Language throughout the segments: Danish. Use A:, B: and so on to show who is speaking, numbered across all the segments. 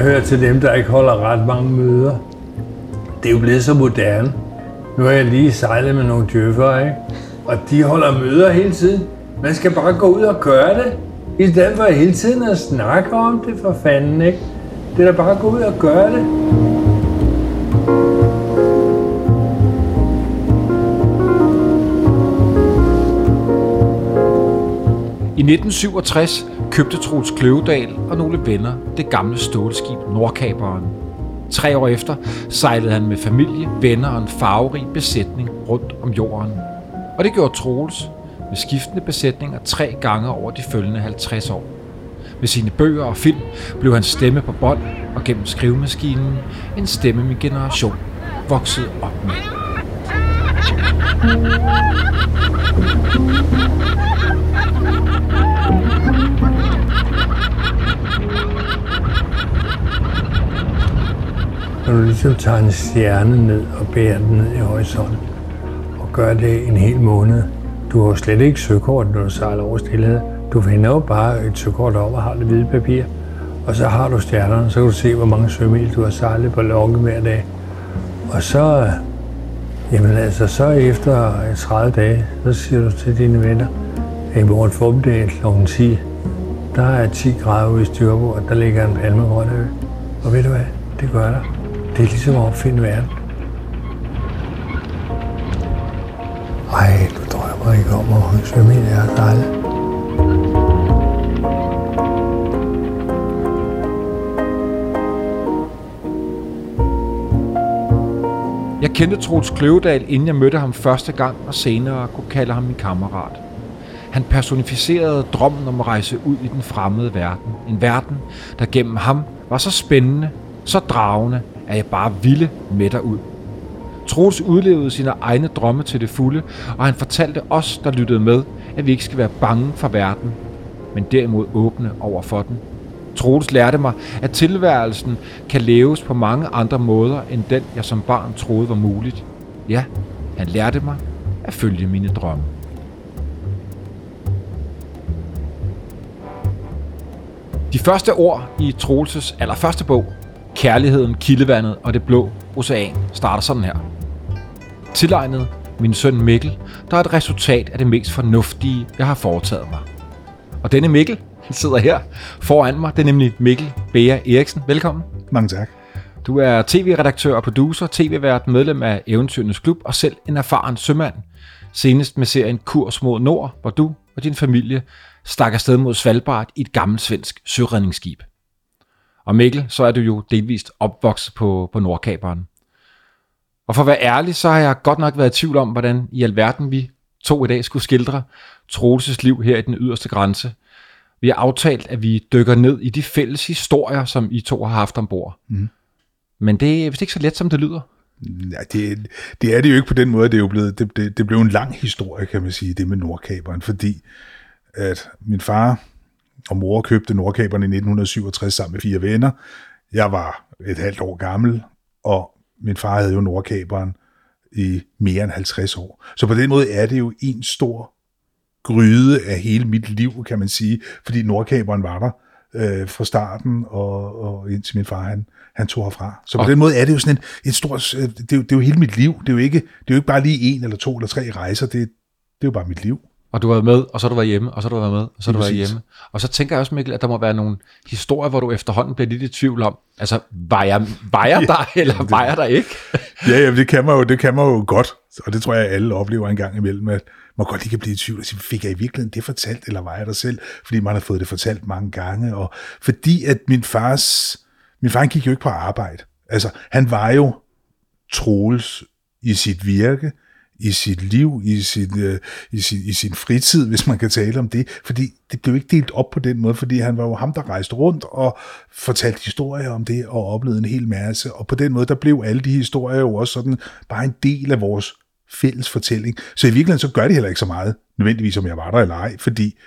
A: Jeg hører til dem, der ikke holder ret mange møder. Det er jo blevet så moderne. Nu har jeg lige sejlet med nogle djøffer, ikke? Og de holder møder hele tiden. Man skal bare gå ud og gøre det. I stedet for hele tiden at snakke om det for fanden, ikke? Det er da bare at gå ud og gøre det.
B: I 1967 købte Troels Kløvedal og nogle venner det gamle stålskib Nordkaberen. Tre år efter sejlede han med familie, venner og en farverig besætning rundt om jorden. Og det gjorde Troels med skiftende besætninger tre gange over de følgende 50 år. Med sine bøger og film blev hans stemme på bånd og gennem skrivemaskinen en stemme min generation voksede op med.
A: Når du ligesom tager en stjerne ned og bærer den ned i horisonten, og gør det en hel måned. Du har slet ikke søkort, når du sejler over stillhed. Du finder jo bare et søkort op og har det hvide papir. Og så har du stjernerne, så kan du se, hvor mange sømil du har sejlet på lokke hver dag. Og så, jamen altså, så efter 30 dage, så siger du til dine venner, at i morgen formiddag kl. 10, der er 10 grader ude i styrbord, der ligger en palmegrøn ø. Og ved du hvad? Det gør der. Det er ligesom at opfinde verden. Ej, du drømmer ikke om at svømme i deres sejle.
B: Jeg kendte Troels Kløvedal, inden jeg mødte ham første gang, og senere kunne kalde ham min kammerat. Han personificerede drømmen om at rejse ud i den fremmede verden. En verden, der gennem ham var så spændende, så dragende, at jeg bare ville med derud. Troels udlevede sine egne drømme til det fulde, og han fortalte os, der lyttede med, at vi ikke skal være bange for verden, men derimod åbne over for den. Troels lærte mig, at tilværelsen kan leves på mange andre måder, end den jeg som barn troede var muligt. Ja, han lærte mig at følge mine drømme. De første ord i Troelses allerførste bog, Kærligheden, Kildevandet og det blå ocean, starter sådan her. Tilegnet min søn Mikkel, der er et resultat af det mest fornuftige, jeg har foretaget mig. Og denne Mikkel, sidder her foran mig, det er nemlig Mikkel Bea Eriksen. Velkommen.
C: Mange tak.
B: Du er tv-redaktør og producer, tv-vært, medlem af Eventyrenes Klub og selv en erfaren sømand. Senest med serien Kurs mod Nord, hvor du og din familie stak afsted mod Svalbard i et gammelt svensk søredningsskib. Og Mikkel, så er du jo delvist opvokset på, på Nordkaberen. Og for at være ærlig, så har jeg godt nok været i tvivl om, hvordan i alverden vi to i dag skulle skildre Troelses liv her i den yderste grænse. Vi har aftalt, at vi dykker ned i de fælles historier, som I to har haft ombord. Mm. Men det er vist ikke så let, som det lyder.
C: Ja, det, det er det jo ikke på den måde. Det er jo blevet, det, det, det blev en lang historie, kan man sige, det med Nordkaberen, fordi at min far og mor købte Nordkaberen i 1967 sammen med fire venner. Jeg var et halvt år gammel, og min far havde jo Nordkaberen i mere end 50 år. Så på den måde er det jo en stor gryde af hele mit liv, kan man sige, fordi Nordkaberen var der øh, fra starten og, og indtil min far han, han tog herfra. Så på og den måde er det jo sådan en, et stort, det er, jo, det er jo hele mit liv. Det er jo ikke, det er jo ikke bare lige en eller to eller tre rejser, det, det er jo bare mit liv.
B: Og du har været med, og så har du været hjemme, og så har du været med, og så har du været hjemme. Og så tænker jeg også, Mikkel, at der må være nogle historier, hvor du efterhånden bliver lidt i tvivl om, altså, var jeg, var jeg der, eller var jeg der ikke?
C: ja, ja, det kan, man jo, det kan man jo godt, og det tror jeg, alle oplever en gang imellem, at man godt lige kan blive i tvivl og sige, fik jeg i virkeligheden det fortalt, eller var jeg der selv? Fordi man har fået det fortalt mange gange, og fordi at min fars, min far gik jo ikke på arbejde. Altså, han var jo Troels i sit virke, i sit liv, i sin, øh, i, sin, i sin fritid, hvis man kan tale om det. Fordi det blev ikke delt op på den måde, fordi han var jo ham, der rejste rundt og fortalte historier om det og oplevede en hel masse. Og på den måde, der blev alle de historier jo også sådan bare en del af vores fælles fortælling. Så i virkeligheden, så gør det heller ikke så meget, nødvendigvis om jeg var der eller ej, fordi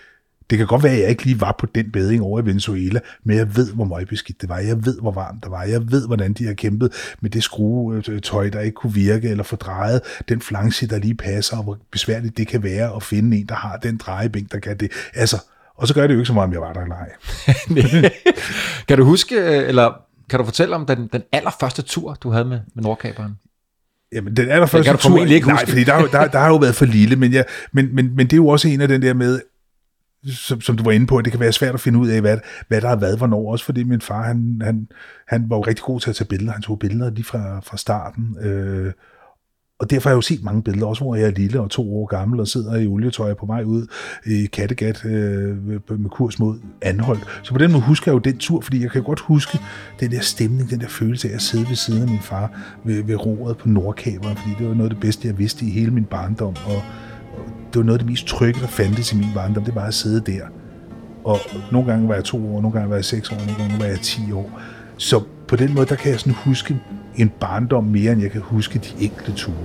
C: det kan godt være, at jeg ikke lige var på den bedring over i Venezuela, men jeg ved, hvor møgbeskidt det var. Jeg ved, hvor varmt det var. Jeg ved, hvordan de har kæmpet med det skruetøj, der ikke kunne virke, eller fordrejet den flanche, der lige passer, og hvor besværligt det kan være at finde en, der har den drejebænk, der kan det. Altså, og så gør det jo ikke så meget, om jeg var der eller ej.
B: kan du huske, eller kan du fortælle om den, den allerførste tur, du havde med, med Nordkaberen?
C: Jamen, den allerførste
B: kan du
C: tur...
B: ikke
C: nej,
B: huske.
C: fordi der, der, der har jo været for lille, men, jeg, men, men, men det er jo også en af den der med, som, som du var inde på, at det kan være svært at finde ud af, hvad, hvad der har været hvornår, også fordi min far, han, han, han var jo rigtig god til at tage billeder. Han tog billeder lige fra, fra starten. Øh, og derfor har jeg jo set mange billeder, også hvor jeg er lille og to år gammel og sidder i olietøj på vej ud i Kattegat øh, med kurs mod Anhold. Så på den måde husker jeg jo den tur, fordi jeg kan godt huske den der stemning, den der følelse af at sidde ved siden af min far ved, ved roret på Nordkaberen, fordi det var noget af det bedste, jeg vidste i hele min barndom, og det var noget af det mest trygge, der fandtes i min barndom, det var at sidde der. Og nogle gange var jeg to år, nogle gange var jeg seks år, nogle gange var jeg ti år. Så på den måde, der kan jeg sådan huske en barndom mere, end jeg kan huske de enkelte ture.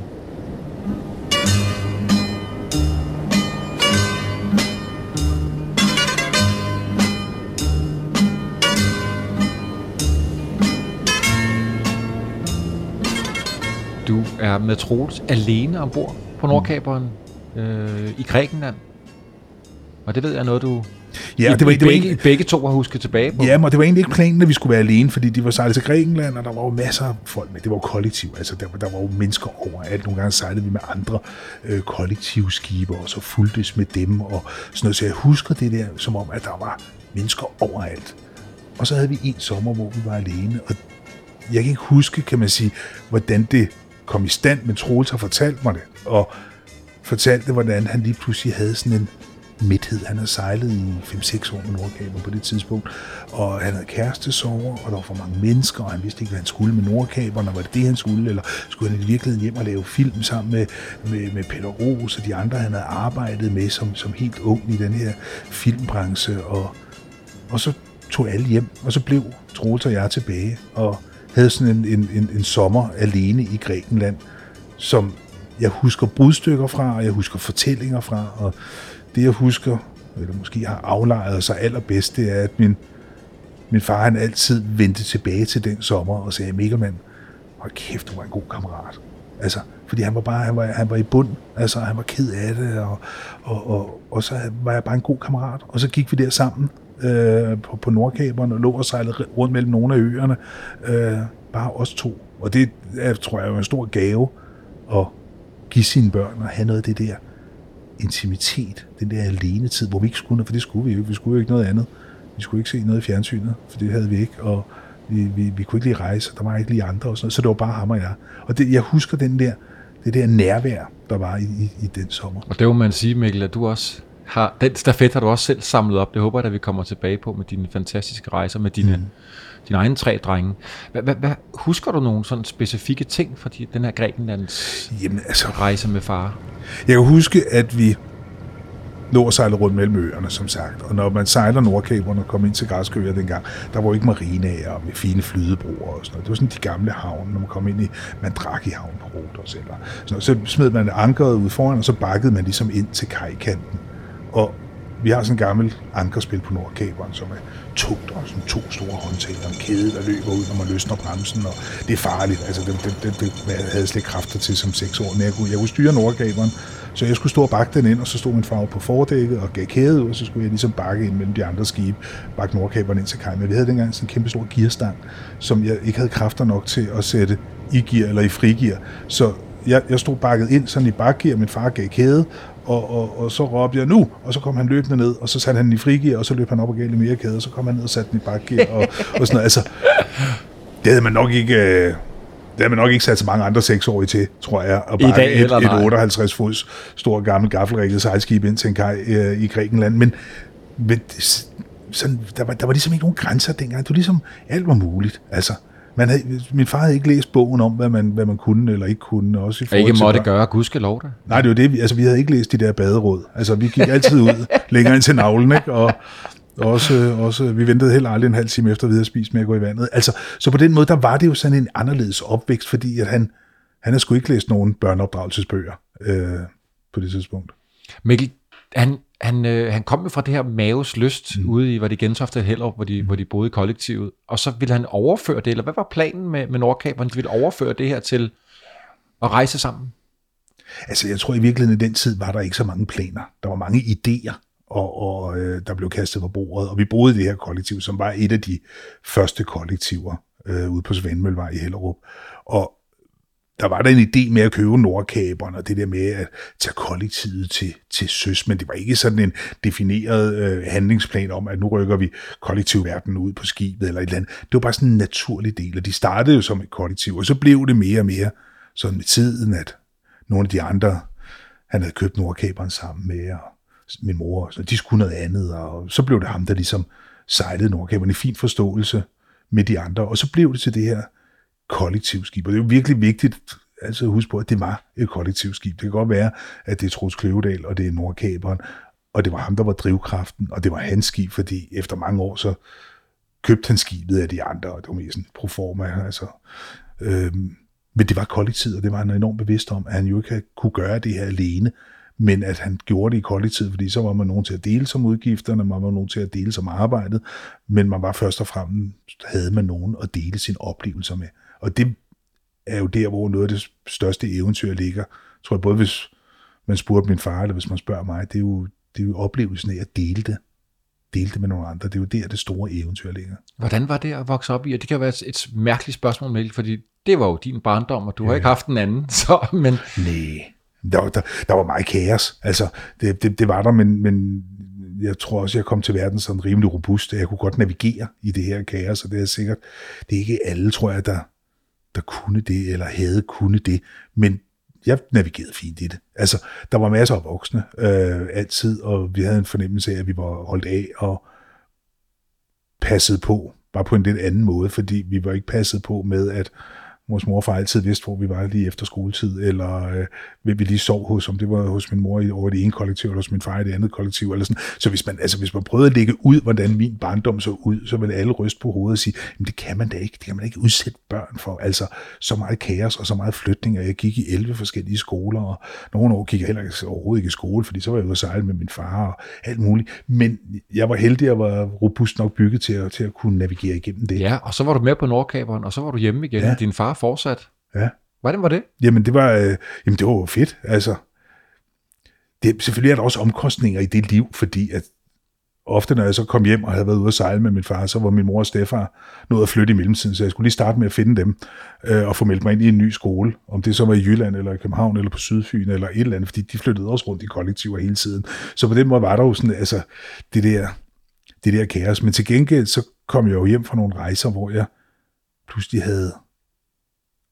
B: Du er med Troels alene ombord på Nordkaberen øh, i Grækenland. Og det ved jeg noget, du
C: Ja,
B: I,
C: det var,
B: I,
C: det var
B: begge,
C: ikke,
B: begge to har husket tilbage på.
C: Ja, men det var egentlig ikke planen, at vi skulle være alene, fordi de var sejlet til Grækenland, og der var jo masser af folk med. Det var jo kollektiv, altså der, var- der var jo mennesker overalt. Nogle gange sejlede vi med andre øh, kollektivskibe, og så fuldtes med dem, og sådan noget. Så jeg husker det der, som om, at der var mennesker overalt. Og så havde vi en sommer, hvor vi var alene, og jeg kan ikke huske, kan man sige, hvordan det kom i stand, men Troels har fortalt mig det, og fortalte, hvordan han lige pludselig havde sådan en midthed. Han havde sejlet i 5-6 år med Nordkaber på det tidspunkt, og han havde kærestesover, og der var for mange mennesker, og han vidste ikke, hvad han skulle med Nordkaberne, var det det, han skulle, eller skulle han i virkeligheden hjem og lave film sammen med, med, med Peter Ros og de andre, han havde arbejdet med som, som helt ung i den her filmbranche, og, og så tog alle hjem, og så blev Troels og jeg tilbage, og havde sådan en, en, en, en sommer alene i Grækenland, som jeg husker brudstykker fra, og jeg husker fortællinger fra, og det jeg husker, eller måske har aflejret sig allerbedst, det er, at min, min far han altid vendte tilbage til den sommer og sagde, Mikkelmann, hold kæft, du var en god kammerat. Altså, fordi han var bare, han var, han var i bund, altså han var ked af det, og, og, og, og så var jeg bare en god kammerat. Og så gik vi der sammen øh, på, på Nordkaberen og lå og sejlede rundt mellem nogle af øerne, øh, bare os to. Og det er, tror jeg er en stor gave at give sine børn og have noget af det der intimitet, den der alenetid, hvor vi ikke skulle for det skulle vi jo ikke. Vi skulle jo ikke noget andet. Vi skulle ikke se noget i fjernsynet, for det havde vi ikke, og vi, vi, vi kunne ikke lige rejse, der var ikke lige andre og sådan noget, så det var bare ham og jeg. Og det, jeg husker den der, det der nærvær, der var i, i, i den sommer.
B: Og det må man sige, Mikkel, at du også har, den stafet har du også selv samlet op. Det håber jeg, at vi kommer tilbage på med dine fantastiske rejser med dine, mm. Dine egne tre drenge. Hvad, hvad, hvad, husker du nogle sådan specifikke ting fra de, den her Grækenlands
C: Jamen altså,
B: rejse med far?
C: Jeg kan huske, at vi lå og sejlede rundt mellem øerne, som sagt. Og når man sejler Nordkaberne og kom ind til græske øer dengang, der var ikke marinaer med fine flydebroer og sådan noget. Det var sådan de gamle havne, når man kom ind i Mandraki havn på Rodos. Eller sådan noget. Så smed man ankeret ud foran, og så bakkede man ligesom ind til kajkanten. Og vi har sådan en gammel ankerspil på Nordkaberen, som er tungt og sådan to store håndtag og en kæde, der løber ud, når man løsner bremsen, og det er farligt. Altså, det, det, det, det jeg havde jeg slet ikke kræfter til som seks år, men jeg kunne, jeg kunne styre Nordkaberen, så jeg skulle stå og bakke den ind, og så stod min far på fordækket og gav kæde ud, og så skulle jeg ligesom bakke ind mellem de andre skibe, bakke Nordkaberen ind til kaj. Men vi havde dengang sådan en kæmpe stor gearstang, som jeg ikke havde kræfter nok til at sætte i gear eller i frigear. Så jeg, jeg stod bakket ind sådan i bakgear, min far gav kæde, og, og, og så råbte jeg nu, og så kom han løbende ned, og så satte han den i frigear, og så løb han op og gav lidt mere kæde, og så kom han ned og satte den i bakgear, og, og sådan noget. Altså, det havde man nok ikke... Øh, det havde man nok ikke sat så mange andre seksårige til, tror jeg,
B: I
C: bare
B: dag
C: et, et
B: nej.
C: 58 fods stor gammel gaffelrigget sejlskib ind til en kaj øh, i Grækenland. Men, men sådan, der, var, der var ligesom ikke nogen grænser dengang. Det var ligesom, alt var muligt. Altså, man havde, min far havde ikke læst bogen om, hvad man, hvad man kunne eller ikke kunne. Også i
B: Og ikke
C: til
B: måtte
C: børn.
B: gøre, gudskelov da.
C: Nej, det var det. Altså, vi havde ikke læst de der baderåd. Altså, vi gik altid ud længere ind til navlen, ikke? Og også, også, vi ventede heller aldrig en halv time efter, at vi havde spist med at gå i vandet. Altså, så på den måde, der var det jo sådan en anderledes opvækst, fordi at han, han havde sgu ikke læst nogen børneopdragelsesbøger øh, på det tidspunkt.
B: Mikkel, han, han, øh, han kom jo fra det her Maves Lyst mm. ude i, var det Gentofte Hellerup, hvor de, hvor de boede i kollektivet, og så ville han overføre det, eller hvad var planen med, med Nordkaberen? De ville overføre det her til at rejse sammen?
C: Altså, jeg tror i virkeligheden, i den tid var der ikke så mange planer. Der var mange idéer, og, og øh, der blev kastet på bordet, og vi boede i det her kollektiv, som var et af de første kollektiver øh, ude på Svandmøllevej i Hellerup. Og der var der en idé med at købe Nordkaberen, og det der med at tage kollektivet til, til søs, men det var ikke sådan en defineret øh, handlingsplan om, at nu rykker vi kollektivverden ud på skibet eller et eller andet. Det var bare sådan en naturlig del, og de startede jo som et kollektiv, og så blev det mere og mere sådan med tiden, at nogle af de andre, han havde købt Nordkaberen sammen med, og min mor, så de skulle noget andet, og så blev det ham, der ligesom sejlede Nordkaberen i fin forståelse med de andre, og så blev det til det her kollektivskib. Og det er jo virkelig vigtigt altså at huske på, at det var et kollektivskib. Det kan godt være, at det er Troels Kløvedal, og det er Nordkaberen, og det var ham, der var drivkraften, og det var hans skib, fordi efter mange år, så købte han skibet af de andre, og det var mere sådan pro forma, altså. Øhm, men det var kollektivet, og det var han enormt bevidst om, at han jo ikke kunne gøre det her alene, men at han gjorde det i kollektivet, fordi så var man nogen til at dele som udgifterne, man var nogen til at dele som arbejdet, men man var først og fremmest, havde man nogen at dele sine oplevelser med. Og det er jo der, hvor noget af det største eventyr ligger. Jeg tror jeg, både hvis man spurgte min far, eller hvis man spørger mig, det er jo, det er jo oplevelsen af at dele det. Dele det med nogle andre. Det er jo der, det store eventyr ligger.
B: Hvordan var det at vokse op i? Og det kan være et, et mærkeligt spørgsmål, Mikkel, fordi det var jo din barndom, og du ja. har ikke haft en anden. Så, men...
C: Nej, der, var, der, der var meget kaos. Altså, det, det, det var der, men, men jeg tror også, jeg kom til verden sådan rimelig robust, jeg kunne godt navigere i det her kaos, og det er sikkert, det er ikke alle, tror jeg, der, der kunne det, eller havde kunne det, men jeg navigerede fint i det. Altså, der var masser af voksne øh, altid, og vi havde en fornemmelse af, at vi var holdt af og passet på, bare på en lidt anden måde, fordi vi var ikke passet på med, at Vores mor far altid vidste, hvor vi var lige efter skoletid, eller øh, vi lige sov hos, om det var hos min mor over det ene kollektiv, eller hos min far i det andet kollektiv, eller sådan. Så hvis man, altså, hvis man prøvede at lægge ud, hvordan min barndom så ud, så ville alle ryste på hovedet og sige, jamen det kan man da ikke, det kan man ikke udsætte børn for. Altså så meget kaos og så meget flytning, og jeg gik i 11 forskellige skoler, og nogle år gik jeg heller ikke, overhovedet ikke i skole, fordi så var jeg ude at sejle med min far og alt muligt. Men jeg var heldig og var robust nok bygget til at, til at kunne navigere igennem det.
B: Ja, og så var du med på Nordkaberen, og så var du hjemme igen. Ja. Din far fortsat.
C: Ja.
B: Hvordan var det?
C: Jamen, det var, øh, jamen, det var fedt. Altså, det, selvfølgelig er der også omkostninger i det liv, fordi at ofte, når jeg så kom hjem og havde været ude at sejle med min far, så var min mor og stefar nået at flytte i mellemtiden, så jeg skulle lige starte med at finde dem øh, og få meldt mig ind i en ny skole, om det så var i Jylland eller i København eller på Sydfyn eller et eller andet, fordi de flyttede også rundt i kollektiver hele tiden. Så på den måde var der jo sådan, altså, det der, det der kaos. Men til gengæld, så kom jeg jo hjem fra nogle rejser, hvor jeg pludselig havde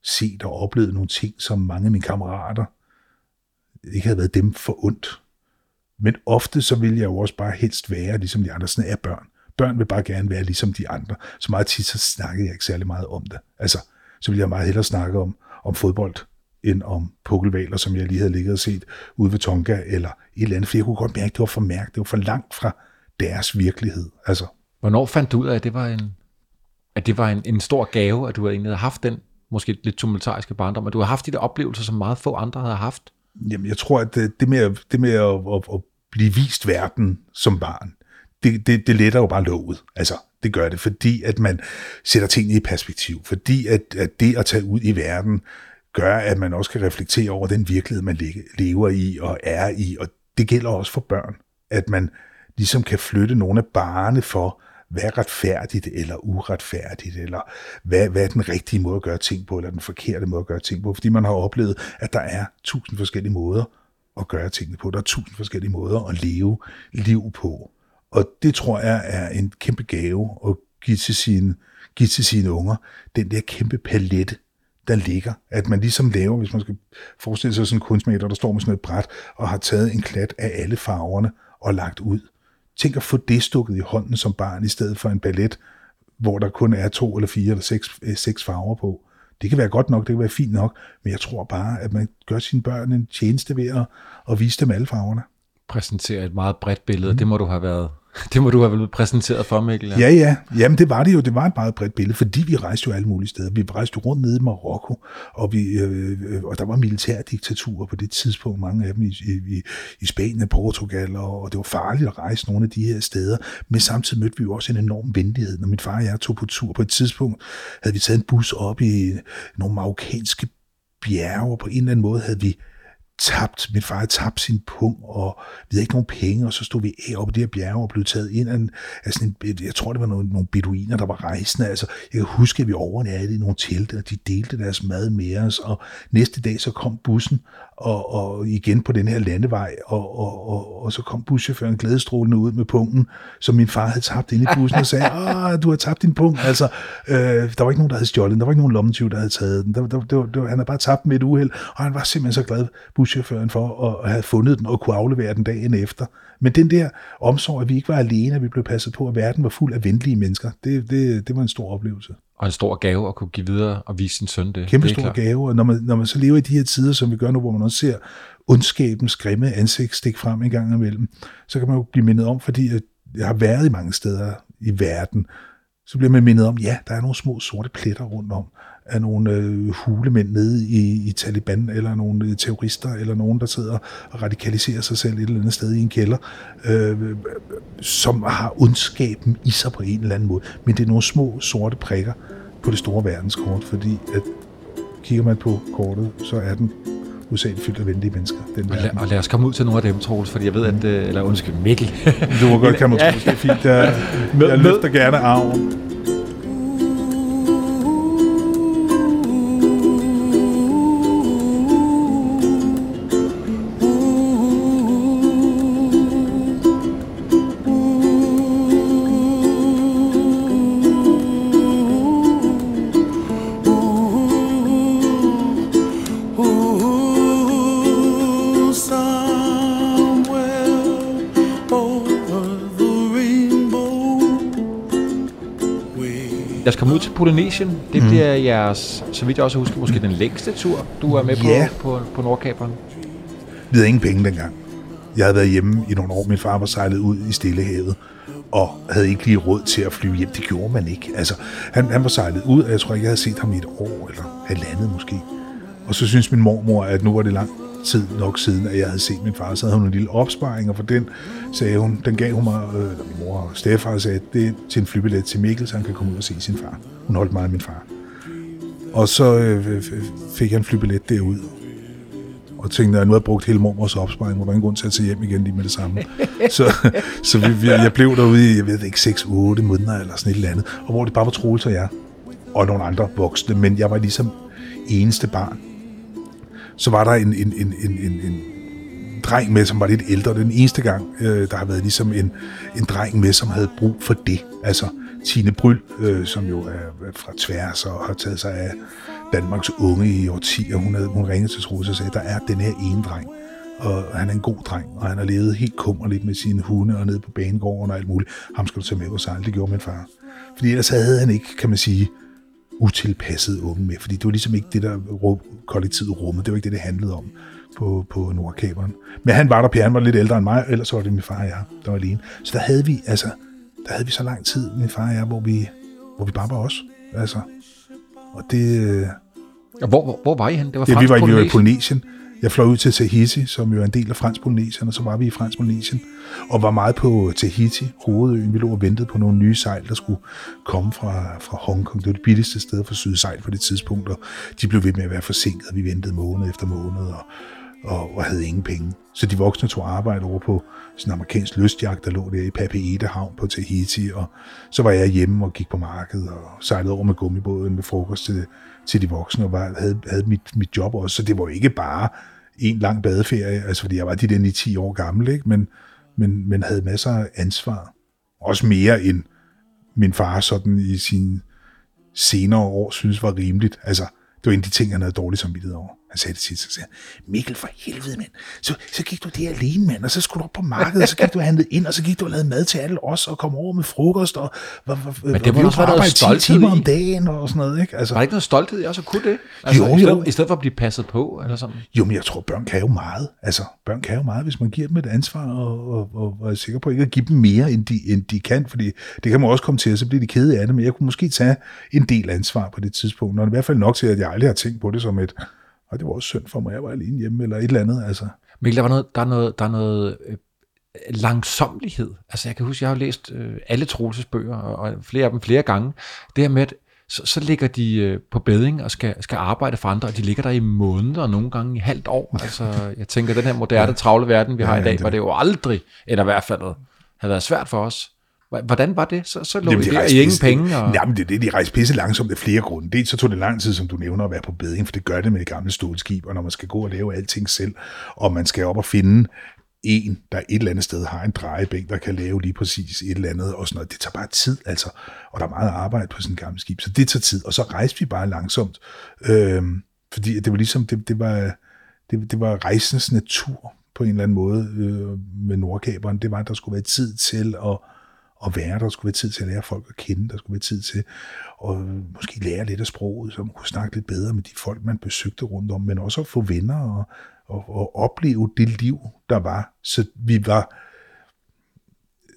C: set og oplevet nogle ting, som mange af mine kammerater ikke havde været dem for ondt. Men ofte så vil jeg jo også bare helst være ligesom de andre. Sådan er børn. Børn vil bare gerne være ligesom de andre. Så meget tit så snakkede jeg ikke særlig meget om det. Altså, så vil jeg meget hellere snakke om, om fodbold, end om pukkelvaler, som jeg lige havde ligget og set ude ved Tonga, eller et eller andet, for jeg kunne godt mærke, at det var for mærkt, det var for langt fra deres virkelighed. Altså.
B: Hvornår fandt du ud af, at det var en, at det var en, en stor gave, at du egentlig havde haft den måske lidt tumultariske barndom, men du har haft de der oplevelser, som meget få andre har haft?
C: Jamen, jeg tror, at det, med, at, det med at, at, at blive vist verden som barn, det, det, det letter jo bare lovet. Altså, det gør det, fordi at man sætter tingene i perspektiv. Fordi at, at det at tage ud i verden, gør, at man også kan reflektere over den virkelighed, man lever i og er i. Og det gælder også for børn, at man ligesom kan flytte nogle af barne for, hvad er retfærdigt eller uretfærdigt, eller hvad, hvad er den rigtige måde at gøre ting på, eller den forkerte måde at gøre ting på, fordi man har oplevet, at der er tusind forskellige måder at gøre tingene på. Der er tusind forskellige måder at leve liv på. Og det tror jeg er en kæmpe gave at give til sine, give til sine unger. Den der kæmpe palette, der ligger. At man ligesom laver, hvis man skal forestille sig sådan en kunstmaler, der står med sådan et bræt, og har taget en klat af alle farverne og lagt ud. Tænk at få det stukket i hånden som barn, i stedet for en ballet, hvor der kun er to eller fire eller seks, øh, seks farver på. Det kan være godt nok, det kan være fint nok, men jeg tror bare, at man gør sine børn en tjeneste ved at, at vise dem alle farverne.
B: Præsentere et meget bredt billede, mm. det må du have været Det må du have vel præsenteret for, Mikkel.
C: Ja, ja. Jamen, det var det jo. Det var et meget bredt billede, fordi vi rejste jo alle mulige steder. Vi rejste jo rundt nede i Marokko, og, vi, øh, og der var militærdiktaturer på det tidspunkt, mange af dem i, i, i Spanien, Portugal, og, og det var farligt at rejse nogle af de her steder. Men samtidig mødte vi jo også en enorm venlighed. Når min far og jeg tog på tur på et tidspunkt, havde vi taget en bus op i nogle marokkanske bjerge, og på en eller anden måde havde vi tabt, min far havde tabt sin pung, og vi havde ikke nogen penge, og så stod vi af op i de her bjerge og blev taget ind af, en, af sådan en, jeg tror det var nogle, nogle beduiner, der var rejsende, altså jeg kan huske, at vi overnattede i nogle telte, og de delte deres mad med os, og næste dag så kom bussen, og, og igen på den her landevej, og, og, og, og så kom buschaufføren glædestrålende ud med punkten, som min far havde tabt inde i bussen, og sagde, ah, du har tabt din punkt, altså, øh, der var ikke nogen, der havde stjålet den, der var ikke nogen lommetyv, der havde taget den, der, der, der, der, han havde bare tabt med et uheld, og han var simpelthen så glad, buschaufføren, for at have fundet den og kunne aflevere den dagen efter. Men den der omsorg, at vi ikke var alene, at vi blev passet på, at verden var fuld af venlige mennesker, det, det, det var en stor oplevelse.
B: Og en stor gave at kunne give videre og vise sin søn det.
C: Kæmpe
B: det
C: stor gave, og når man, når man så lever i de her tider, som vi gør nu, hvor man også ser ondskabens grimme ansigt stikke frem en gang imellem, så kan man jo blive mindet om, fordi jeg har været i mange steder i verden, så bliver man mindet om, ja, der er nogle små sorte pletter rundt om, af nogle øh, hulemænd nede i, i Taliban, eller nogle øh, terrorister, eller nogen, der sidder og radikaliserer sig selv et eller andet sted i en kælder, øh, som har ondskaben i sig på en eller anden måde. Men det er nogle små sorte prikker på det store verdenskort, fordi at kigger man på kortet, så er den USA fyldt af venlige mennesker. Den
B: Og lad,
C: verden.
B: og lad os komme ud til nogle af dem, Troels, fordi jeg ved, at... øh, Eller undskyld, Mikkel.
C: Du må godt, kan man tro, det er fint. Jeg, jeg løfter gerne arven.
B: Os komme ud til Polynesien. Det mm. bliver jeres, så vidt jeg også husker, måske den længste tur, du er med
C: Ja.
B: på, på, på Nordkaperen.
C: Vi havde ingen penge dengang. Jeg havde været hjemme i nogle år. Min far var sejlet ud i Stillehavet, og havde ikke lige råd til at flyve hjem. Det gjorde man ikke. Altså, han, han var sejlet ud, og jeg tror ikke, jeg havde set ham i et år, eller halvandet måske. Og så synes min mormor, at nu var det lang tid nok siden, at jeg havde set min far. Så havde hun en lille opsparing, og for den sagde hun, den gav hun mig, øh, eller min mor og stedfar sagde, det er til en flybillet til Mikkel, så han kan komme ud og se sin far. Hun holdt meget af min far. Og så øh, fik jeg en flybillet derud, og tænkte, at nu har jeg brugt hele mormors opsparing, hvor der ingen grund til at tage hjem igen lige med det samme. så så vi, vi, jeg blev derude i, jeg ved ikke, 6-8 måneder eller sådan et eller andet, og hvor det bare var Troels og jeg, og nogle andre voksne, men jeg var ligesom eneste barn. Så var der en, en, en, en, en, en dreng med, som var lidt ældre. Den eneste gang, øh, der har været ligesom en, en dreng med, som havde brug for det. Altså Tine Bryl, øh, som jo er fra Tværs og har taget sig af Danmarks unge i årtier. Hun, havde, hun ringede til Troels og sagde, der er den her ene dreng, og han er en god dreng, og han har levet helt kummerligt med sine hunde og nede på banegården og alt muligt. Ham skal du tage med på sejl, det gjorde min far. Fordi ellers havde han ikke, kan man sige, utilpassede unge med, fordi det var ligesom ikke det, der rum, kollektivet rummet. Det var ikke det, det handlede om på, på Nordkaberen. Men han var der, Per, han var lidt ældre end mig, ellers var det min far og jeg, der var alene. Så der havde vi, altså, der havde vi så lang tid, min far og jeg, hvor vi, hvor vi bare var os. Altså, og det, øh,
B: Og hvor, hvor, hvor var I hen? Det var fransk
C: vi var, i- vi var i
B: Polynesien.
C: Jeg fløj ud til Tahiti, som jo er en del af fransk Polynesien, og så var vi i fransk Polynesien, og var meget på Tahiti, hovedøen. Vi lå og ventede på nogle nye sejl, der skulle komme fra, fra Hongkong. Det var det billigste sted for sydsejl på det tidspunkt, og de blev ved med at være forsinket. Vi ventede måned efter måned, og, og, og havde ingen penge. Så de voksne tog arbejde over på sådan en amerikansk lystjagt, der lå der i Papeete havn på Tahiti, og så var jeg hjemme og gik på markedet og sejlede over med gummibåden med frokost til, til de voksne, og var, havde, havde mit, mit job også, så det var jo ikke bare en lang badeferie, altså fordi jeg var de der 9-10 år gammel, ikke? Men, men, men havde masser af ansvar. Også mere end min far sådan i sine senere år synes var rimeligt. Altså, det var en af de ting, han havde dårlig samvittighed over. Han sagde det sidst, så sagde han, Mikkel for helvede, mand. Så, så gik du der alene, mand, og så skulle du op på markedet, og så gik du og handlede ind, og så gik du og lavede mad til alle os, og kom over med frokost, og var, var,
B: Men det
C: var vi
B: også
C: arbejde 10
B: stolthed
C: timer om dagen, og sådan noget, ikke? Altså,
B: Var der ikke noget stolthed i også at kunne det? Altså,
C: Jo,
B: i, stedet,
C: jo.
B: I stedet for at blive passet på, eller sådan?
C: Jo, men jeg tror, børn kan jo meget. Altså, børn kan jo meget, hvis man giver dem et ansvar, og, og, og, og er sikker på ikke at give dem mere, end de, end de kan, fordi det kan man også komme til, og så bliver de kede af det, men jeg kunne måske tage en del ansvar på det tidspunkt, og i hvert fald nok til, at jeg aldrig har tænkt på det som et, og det var også synd for mig, jeg var alene hjemme, eller et eller andet, altså.
B: Mikkel, der, var noget, der er noget, der er noget øh, langsomlighed. Altså, jeg kan huske, jeg har læst øh, alle Troelses bøger, og, og flere af dem flere gange. Det her med, at så, så ligger de øh, på beding og skal, skal arbejde for andre, og de ligger der i måneder, og nogle gange i halvt år. Altså, jeg tænker, den her moderne, travle verden, vi har
C: Ja,
B: i dag,
C: det-
B: var det jo aldrig, eller i hvert fald havde været svært for os. Hvordan var det? Så, så lå
C: Jamen, de
B: der,
C: rejste
B: I ingen penge, og
C: Jamen, det er det, de rejste pisse langsomt af flere grunde. Dels så tog det lang tid, som du nævner, at være på beding, for det gør det med et gammelt stålskib, og når man skal gå og lave alting selv, og man skal op og finde en, der et eller andet sted har en drejebænk, der kan lave lige præcis et eller andet, og sådan noget. Det tager bare tid, altså. Og der er meget arbejde på sådan et gammelt skib, så det tager tid. Og så rejste vi bare langsomt, øhm, fordi det var ligesom, det, det var, det, det var rejsens natur på en eller anden måde øh, med Nordkaberen. Det var, at der skulle være tid til at, at være. Der skulle være tid til at lære folk at kende. Der skulle være tid til at øh, måske lære lidt af sproget, så man kunne snakke lidt bedre med de folk, man besøgte rundt om, men også at få venner og, og, og opleve det liv, der var. Så vi var,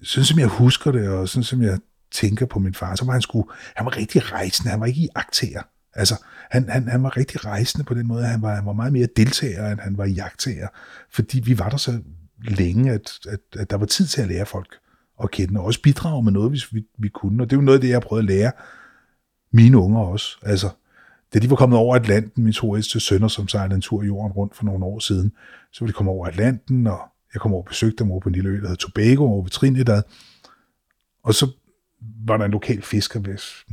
C: sådan som jeg husker det, og sådan som jeg tænker på min far, så var han sgu, han var rigtig rejsende, han var ikke i aktager. Altså, han, han, han var rigtig rejsende på den måde, at han var, han var meget mere deltager, end han var jagttager, fordi vi var der så længe, at, at, at der var tid til at lære folk at kende, og også bidrage med noget, hvis vi, vi kunne. Og det er jo noget af det, jeg har prøvet at lære mine unger også. Altså, da de var kommet over Atlanten, mine to ældste sønner, som sejlede en tur jorden rundt for nogle år siden, så var de kommet over Atlanten, og jeg kom over og besøgte dem over på en lille ø, der hedder Tobago, over ved Trinidad. Og så var der en lokal fisker, hvis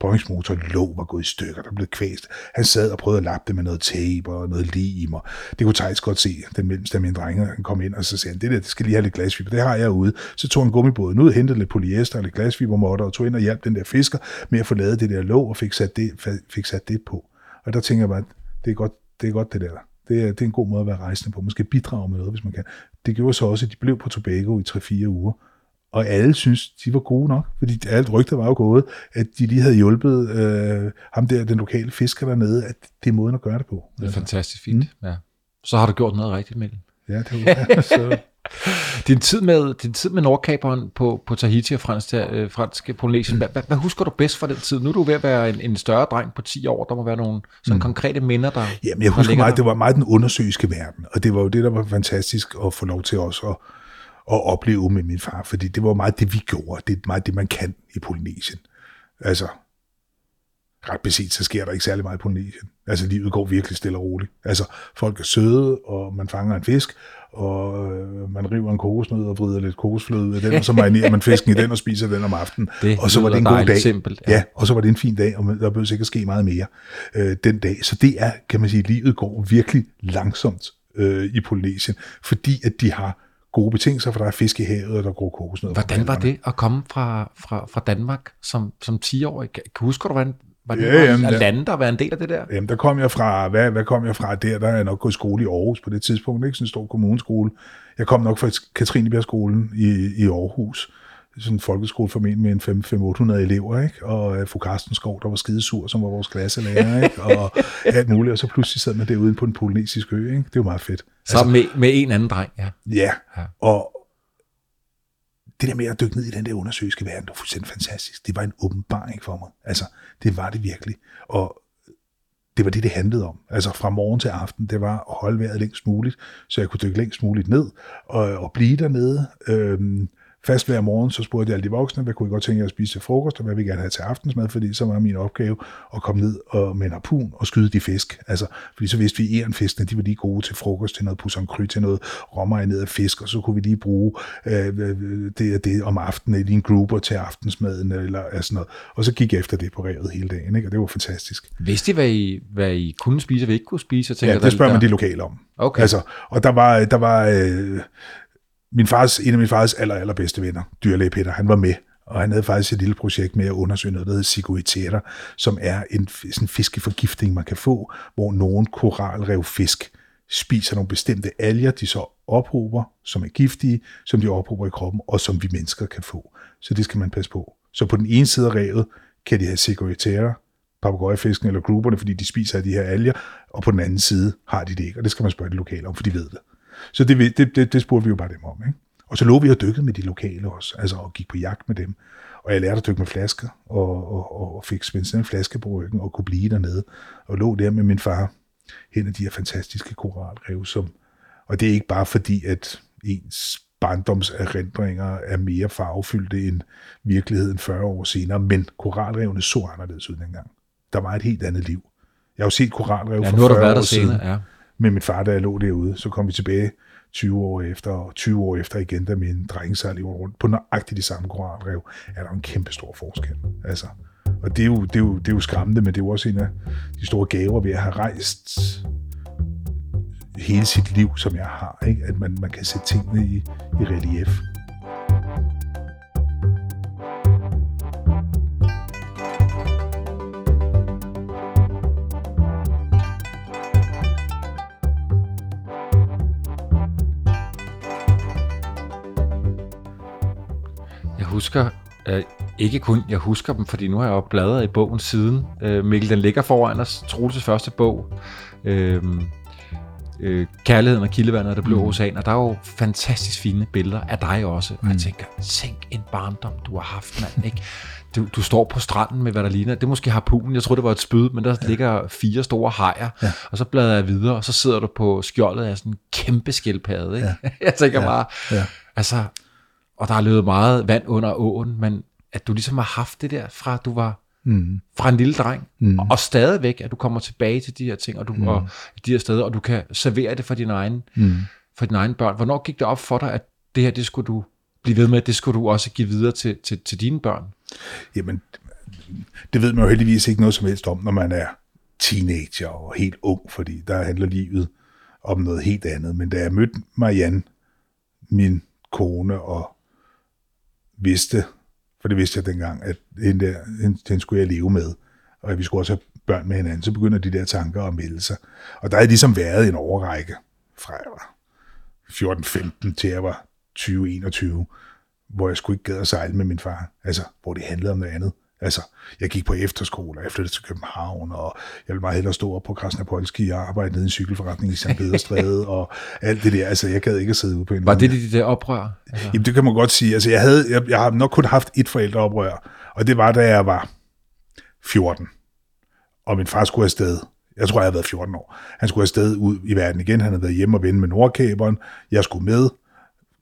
C: Boringsmotor lå var gået i stykker, der blev kvæst. Han sad og prøvede at lappe det med noget tape og noget lim, og det kunne Thijs godt se, den mellemste af mine drenge, han kom ind, og så sagde han, det der, det skal lige have lidt glasfiber, det har jeg ude. Så tog han gummibåden ud, hentede lidt polyester og lidt glasfibermåtter, og tog ind og hjalp den der fisker med at få lavet det der låg, og fik sat det, fik sat det på. Og der tænker jeg bare, det er godt, det er godt det der. Det er, det er en god måde at være rejsende på. Måske bidrage med noget, hvis man kan. Det gjorde så også, at de blev på Tobago i 3-4 uger. Og alle synes, de var gode nok, fordi alt rygter var jo gået, at de lige havde hjulpet øh, ham der, den lokale fisker dernede, at det er måden at gøre det på.
B: det er fantastisk fint. Mm. Ja. Så har du gjort noget rigtigt med det.
C: Ja, det var, så,
B: Din tid med, din tid med Nordkaperen på, på Tahiti og fransk, øh, fransk Polynesien, hvad, hvad, hvad husker du bedst fra den tid? Nu er du ved at være en, en større dreng på 10 år. Der må være nogle sådan mm. konkrete minder, der
C: Jamen, jeg husker meget,
B: der.
C: det var meget den undersøiske verden, og det var jo det, der var fantastisk at få lov til også at, at opleve med min far, fordi det var meget det, vi gjorde. Det er meget det, man kan i Polynesien. Altså, ret beset, så sker der ikke særlig meget i Polynesien. Altså, livet går virkelig stille og roligt. Altså, folk er søde, og man fanger en fisk, og øh, man river en kokosnød og vrider lidt kokosfløde af den, og så marinerer man fisken i den og spiser den om aftenen.
B: Det
C: og så var det en god dag.
B: simpelt, ja.
C: ja. og så var det en fin dag, og der behøver ikke at ske meget mere øh, den dag. Så det er, kan man sige, livet går virkelig langsomt øh, i Polynesien, fordi at de har gode betingelser, for der er fisk i havet, og der går kokosnødder. fra
B: Hvordan var det at komme fra, fra, fra Danmark som, som 10-årig? Kan, kan husker du, hvordan,
C: Ja,
B: det var
C: jamen,
B: at
C: ja.
B: lande der og være en del af det der?
C: Jamen, der kom jeg fra, hvad, hvad kom jeg fra der? Der er jeg nok gået i skole i Aarhus på det tidspunkt, ikke sådan en stor kommuneskole. Jeg kom nok fra Katrinebjergskolen i, i Aarhus. Sådan en folkeskole formentlig med en 500-800 elever, ikke? Og øh, fru Karsten Skov, der var skidesur, som var vores klasselærer, ikke? Og alt muligt. Og så pludselig sad man derude på en polynesisk ø, ikke? Det var meget fedt.
B: Så med, med en anden dreng, ja.
C: Ja,
B: Ja.
C: og det der med at dykke ned i den der undersøgelske verden, det var fuldstændig fantastisk. Det var en åbenbaring for mig. Altså, det var det virkelig. Og det var det, det handlede om. Altså fra morgen til aften, det var at holde vejret længst muligt, så jeg kunne dykke længst muligt ned og, og blive dernede. Øhm, fast hver morgen, så spurgte jeg alle de voksne, hvad kunne I godt tænke jer at spise til frokost, og hvad vil I gerne have til aftensmad, fordi så var min opgave at komme ned og med en harpun og skyde de fisk. Altså, fordi så vidste vi, at ærenfiskene, de var lige gode til frokost, til noget pousson cru, til noget råmarineret fisk, og så kunne vi lige bruge øh, det og det om aftenen, lige en grouper til aftensmaden, eller altså noget. Og så gik jeg efter det på revet hele dagen, ikke? og det var fantastisk.
B: Vidste I, hvad I, hvad I kunne spise og hvad I ikke kunne spise? Jeg tænker,
C: Ja, det spørger man
B: der-
C: de lokale om.
B: Okay.
C: Altså, og der var, der var øh, min fars, en af min fars aller, allerbedste venner, dyrlæge Peter, han var med, og han havde faktisk et lille projekt med at undersøge noget, der hedder ciguiteter, som er en sådan fiskeforgiftning, man kan få, hvor nogen koralrevfisk spiser nogle bestemte alger, de så ophober, som er giftige, som de ophober i kroppen, og som vi mennesker kan få. Så det skal man passe på. Så på den ene side af revet kan de have ciguiteter, papagøjefisken eller grupperne, fordi de spiser af de her alger, og på den anden side har de det ikke, og det skal man spørge de lokale om, for de ved det. Så det, det, det, det spurgte vi jo bare dem om. Ikke? Og så lå vi og dykkede med de lokale også, altså og gik på jagt med dem. Og jeg lærte at dykke med flasker, og, og, og fik spændt en flaske på ryggen, og kunne blive dernede. Og lå der med min far hen ad de her fantastiske koralrev, som, og det er ikke bare fordi, at ens barndomserindringer er mere farvefyldte end virkeligheden 40 år senere, men koralrevene så anderledes ud dengang. Der var et helt andet liv. Jeg har jo set koralrev
B: Ja,
C: for
B: nu har du
C: 40
B: været der
C: år siden
B: senere, ja
C: med min far, da jeg lå derude. Så kom vi tilbage 20 år efter, og 20 år efter igen, da min dreng sejlede rundt. På nøjagtigt de samme koralrev er der en kæmpe stor forskel. Altså, og det er, jo, det, er jo, det er jo skræmmende, men det er jo også en af de store gaver ved at have rejst hele sit liv, som jeg har. Ikke? At man, man kan sætte tingene i, i relief.
B: Husker øh, ikke kun, jeg husker dem, fordi nu har jeg jo bladret i bogen siden. Øh, Mikkel, den ligger foran os, Troelses første bog. Øh, øh, Kærligheden og kildevandet og det blå mm. ocean, og der er jo fantastisk fine billeder af dig også. Og jeg tænker, tænk en barndom, du har haft, mand. Ikke? Du, du står på stranden med, hvad der ligner. Det er måske harpunen. Jeg tror det var et spyd, men der ja. ligger fire store hajer. Ja. Og så bladrer jeg videre, og så sidder du på skjoldet af sådan en kæmpe skildpadde. Ikke? Ja. jeg tænker ja. bare,
C: Ja.
B: altså, og der er løbet meget vand under åen, men at du ligesom har haft det der fra, du var
C: Mm.
B: fra en lille dreng, mm. og stadigvæk, at du kommer tilbage til de her ting, og, du, mm. og de her steder, og du kan servere det for dine egne, mm. for dine egne børn. Hvornår gik det op for dig, at det her, det skulle du blive ved med, det skulle du også give videre til, til, til dine børn?
C: Jamen, det ved man jo heldigvis ikke noget som helst om, når man er teenager og helt ung, fordi der handler livet om noget helt andet. Men da jeg mødte Marianne, min kone, og vidste, for det vidste jeg dengang, at hende, der, hende, hende skulle jeg leve med, og at vi skulle også have børn med hinanden, så begynder de der tanker at melde sig. Og der havde ligesom været en overrække fra jeg var 14-15 til jeg var 20-21, hvor jeg skulle ikke gad at sejle med min far. Altså, hvor det handlede om noget andet. Altså, jeg gik på efterskole, og jeg flyttede til København, og jeg ville meget hellere stå op på Krasnapolski og arbejde nede i en cykelforretning i St. Pederstræde, og alt det der. Altså, jeg gad ikke at sidde ude på en
B: Var det de der oprør? Altså,
C: Jamen, det kan man godt sige. Altså, jeg, havde, jeg, jeg har nok kun haft et forældreoprør, og det var, da jeg var 14. Og min far skulle afsted. Jeg tror, jeg havde været 14 år. Han skulle afsted ud i verden igen. Han havde været hjemme og vende med Nordkaberen. Jeg skulle med.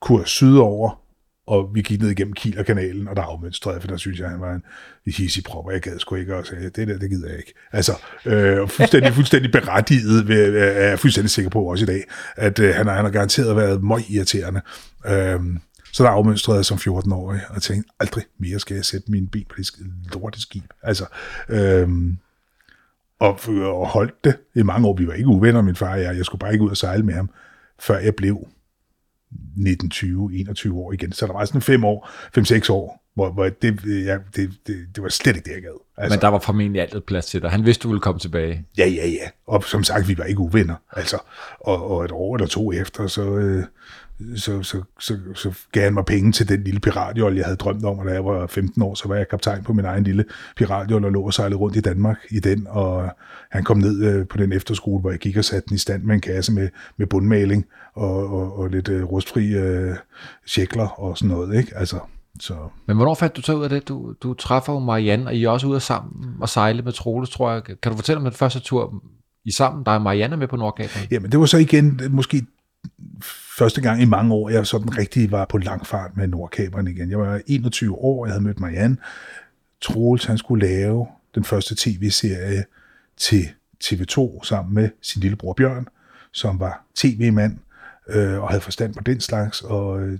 C: Kurs sydover. Og vi gik ned igennem Kielerkanalen, og der afmønstrede jeg, for der synes jeg, han var en hissig prop, og jeg gad sgu ikke, og sagde, det der, det gider jeg ikke. Altså, øh, fuldstændig, fuldstændig berettiget, ved, øh, er jeg fuldstændig sikker på også i dag, at øh, han, har, han har garanteret været møg irriterende. Øh, så der afmønstrede jeg som 14-årig, og tænkte, aldrig mere skal jeg sætte min ben på det lorte skib. Altså, øh, og, og holdt det i mange år. Vi var ikke uvenner, min far og jeg. Jeg skulle bare ikke ud og sejle med ham, før jeg blev 19, 20, 21 år igen. Så der var sådan fem år, fem, seks år, hvor, hvor det, ja, det, det, det, var slet ikke det, jeg gad. Altså,
B: men der var formentlig altid plads til dig. Han vidste, du ville komme tilbage.
C: Ja, ja, ja. Og som sagt, vi var ikke uvenner. Altså, og, og et år eller to efter, så, øh, så, så, så, så gav han mig penge til den lille piratjolle, jeg havde drømt om, og da jeg var 15 år, så var jeg kaptajn på min egen lille piratjolle og lå og sejlede rundt i Danmark i den, og han kom ned øh, på den efterskole, hvor jeg gik og satte den i stand med en kasse med, med bundmaling og, og, og lidt øh, rustfri øh, sjekler og sådan noget, ikke? Altså, så
B: Men hvornår fandt du så ud af det? Du, du træffer jo Marianne, og I er også ude sammen og sejle med Troels, tror jeg. Kan du fortælle om den første tur, I sammen, der er Marianne med på Nordkaberen?
C: Jamen, det var så igen måske første gang i mange år, jeg sådan rigtig var på langfart med Nordkaberen igen. Jeg var 21 år, jeg havde mødt Marianne. Troels, han skulle lave den første tv-serie til TV2 sammen med sin lillebror Bjørn, som var tv-mand øh, og havde forstand på den slags, og øh,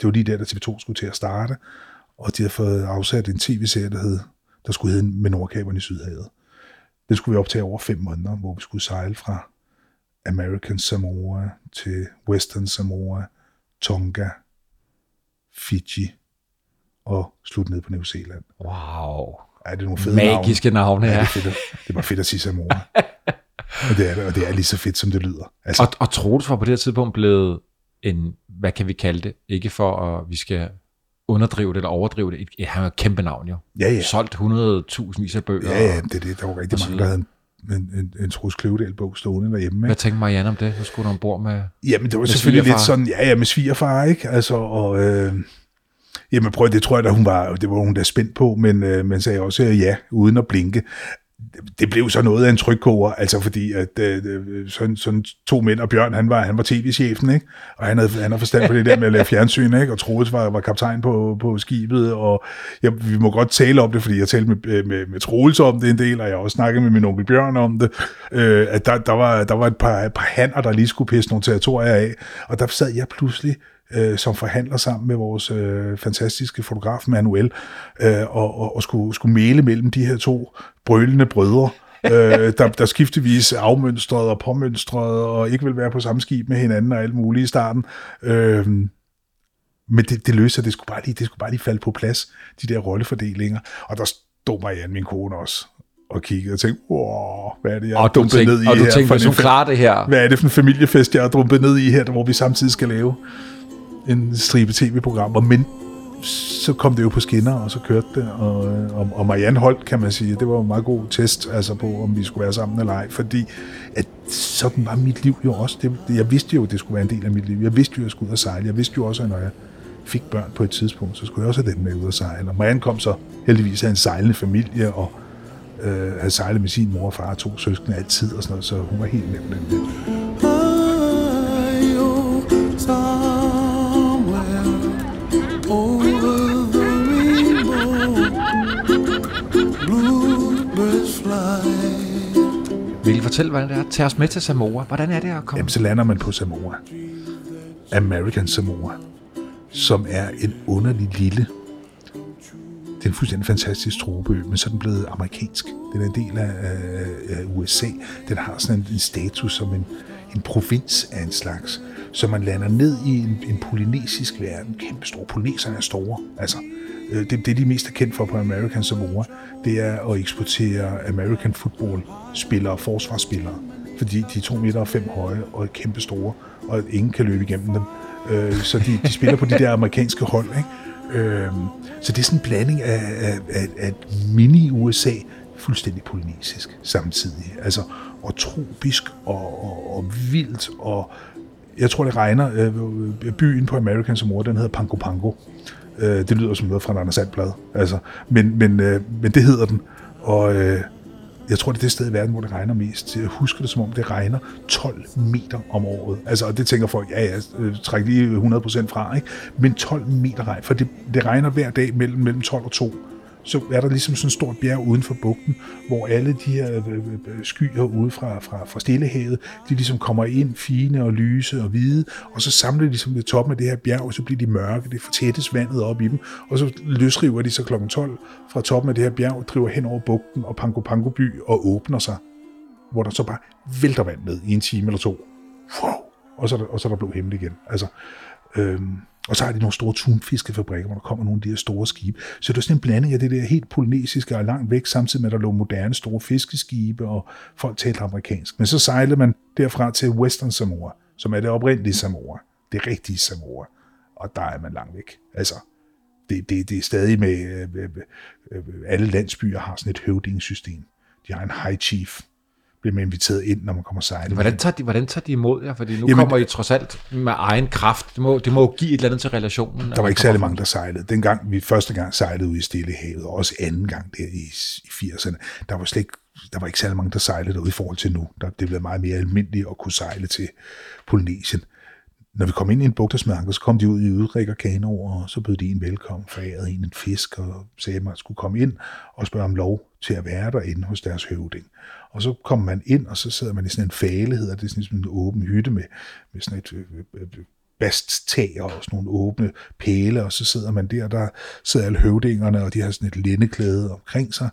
C: det var lige der, da TV2 skulle til at starte, og de havde fået afsat en tv-serie, der, hed, der skulle hedde Med Nordkaberen i Sydhavet. Den skulle vi optage over fem måneder, hvor vi skulle sejle fra American Samoa til Western Samoa, Tonga, Fiji og slutte ned på New Zealand.
B: Wow.
C: Ja, det er nogle fede
B: Magiske navne,
C: Ja,
B: ja.
C: det, er fedt, det var fedt at sige Samoa. og, det er, og det er lige så fedt, som det lyder. Altså,
B: Og, og Troels var på det her tidspunkt blevet en, hvad kan vi kalde det? Ikke for at vi skal underdrive det eller overdrive det. Et- Han var et kæmpe navn jo.
C: ja, ja.
B: Solgt 100.000 vis af bøger.
C: Ja, ja, det det. Der var rigtig mange, der havde en, en, en, en Troels Kløvedal-bog stående derhjemme.
B: Hvad
C: Ikke?
B: tænkte Marianne om det? Nu skulle du ombord med...
C: Jamen, det var selvfølgelig
B: svigerfar?
C: lidt sådan, ja, ja, med svigerfar, ikke? Altså, og, øh, jamen prøv, det tror jeg, da hun var, det var hun da spændt på, men, øh, men sagde også øh, ja, uden at blinke det blev så noget af en trykkoger, altså fordi at øh, øh, sådan, sådan to mænd og Bjørn, han var, han var tv-chefen, ikke? og han havde, han havde forstand på det der med at lave fjernsyn, ikke? og Troels var, var kaptajn på, på skibet, og jeg, vi må godt tale om det, fordi jeg talte med, øh, med, med Troels om det en del, og jeg har også snakket med min onkel Bjørn om det, øh, at der, der, var, der var et par, et par hanner, der lige skulle pisse nogle territorier af, og der sad jeg pludselig øh, som forhandler sammen med vores øh, fantastiske fotograf Manuel, øh, og, og, og skulle, skulle male mellem de her to brølende brødre, øh, der, der skiftevis afmønstrede og påmønstrede, og ikke vil være på samme skib med hinanden og alt muligt i starten. Øh, men det, det løser, det skulle, bare lige, det skulle bare lige falde på plads, de der rollefordelinger. Og der stod Marianne, min kone også, og kiggede og tænkte, wow, hvad er det, jeg
B: Og du
C: dumpet
B: tænkte,
C: ned i
B: og du
C: her?
B: tænkte,
C: for
B: hvis
C: en
B: hun klarer det her,
C: hvad er det for en familiefest, jeg har drumpet ned i her, hvor vi samtidig skal lave en stribe tv-programmer, men så kom det jo på skinner, og så kørte det, og, øh, og, og Marianne holdt, kan man sige, det var en meget god test altså på, om vi skulle være sammen eller ej, fordi at sådan var mit liv jo også. Det, jeg vidste jo, at det skulle være en del af mit liv. Jeg vidste jo, at jeg skulle ud og sejle. Jeg vidste jo også, at når jeg fik børn på et tidspunkt, så skulle jeg også have den med ud og sejle. Og Marianne kom så heldigvis af en sejlende familie, og øh, havde sejlet med sin mor og far og to søskende altid, og sådan noget, så hun var helt med den der.
B: I fortælle, hvordan det er? Tag os med til Samoa. Hvordan er det at komme?
C: Jamen, så lander man på Samoa. American Samoa, som er en underlig lille... Det er en fuldstændig fantastisk tropeø, men så er den blevet amerikansk. Den er en del af, af, af USA. Den har sådan en, en status som en, en provins af en slags. Så man lander ned i en, en polynesisk verden. Kæmpe stor. Polyneserne er store. Altså, Øh, det, det, de mest er kendt for på American Samoa, det er at eksportere American football spillere, forsvarsspillere. Fordi de er to meter og fem høje og er kæmpe store, og ingen kan løbe igennem dem. Øh, så de, de spiller på de der amerikanske hold. Ikke? Øh, så det er sådan en blanding af, af, af, af mini-USA, fuldstændig polynesisk samtidig. Altså, og tropisk og, og, og vildt, og jeg tror, det regner. Øh, byen på American Samoa, den hedder Pango Pango. Øh, det lyder som noget fra en Anders Sandblad. Altså, men, men, øh, men det hedder den. Og øh, jeg tror, det er det sted i verden, hvor det regner mest. Jeg husker det, som om det regner 12 meter om året. Altså, og det tænker folk, ja, ja, øh, træk lige 100% fra, ikke? Men 12 meter regn, for det, det regner hver dag mellem, mellem 12 og 2 så er der ligesom sådan et stort bjerg uden for bugten, hvor alle de her øh, øh, øh, skyer ude fra, fra, fra Stillehavet, de ligesom kommer ind fine og lyse og hvide, og så samler de ligesom ved toppen af det her bjerg, og så bliver de mørke, det fortættes vandet op i dem, og så løsriver de så kl. 12 fra toppen af det her bjerg, driver hen over bugten og Pango Pango by og åbner sig, hvor der så bare vælter vand ned i en time eller to. Wow! Og så er der, og så er der blå himmel igen. Altså, øhm, og så har de nogle store tunfiskefabrikker, hvor der kommer nogle af de her store skibe. Så det er sådan en blanding af det der helt polynesiske og langt væk, samtidig med, at der lå moderne store fiskeskibe, og folk talte amerikansk. Men så sejlede man derfra til Western Samoa, som er det oprindelige Samoa. Det rigtige Samoa. Og der er man langt væk. Altså, det, det, det er stadig med, øh, øh, øh, alle landsbyer har sådan et høvdingssystem. De har en high chief, bliver man inviteret ind, når man kommer sejlende.
B: Hvordan tager, de, hvordan tager de imod jer? Fordi nu
C: Jamen-
B: kommer I trods alt med egen kraft. Det må, det må give et eller andet til relationen.
C: Der var ikke særlig mange, der sejlede. Dengang vi første gang sejlede ud i Stillehavet, og også anden gang der i, i 80'erne, der var slet ikke, der var ikke særlig mange, der sejlede derude i forhold til nu. Der, det blev meget mere almindeligt at kunne sejle til Polynesien. Når vi kom ind i en bugtersmarked, så kom de ud i udrikker kanoer, og så bød de en velkommen, forærede en en fisk, og sagde, at man skulle komme ind og spørge om lov til at være derinde hos deres høvding. Og så kom man ind, og så sidder man i sådan en fale, hedder det, sådan en åben hytte med, med sådan et øh, øh, øh, basttag og sådan nogle åbne pæle, og så sidder man der, der sidder alle høvdingerne, og de har sådan et lindeklæde omkring sig,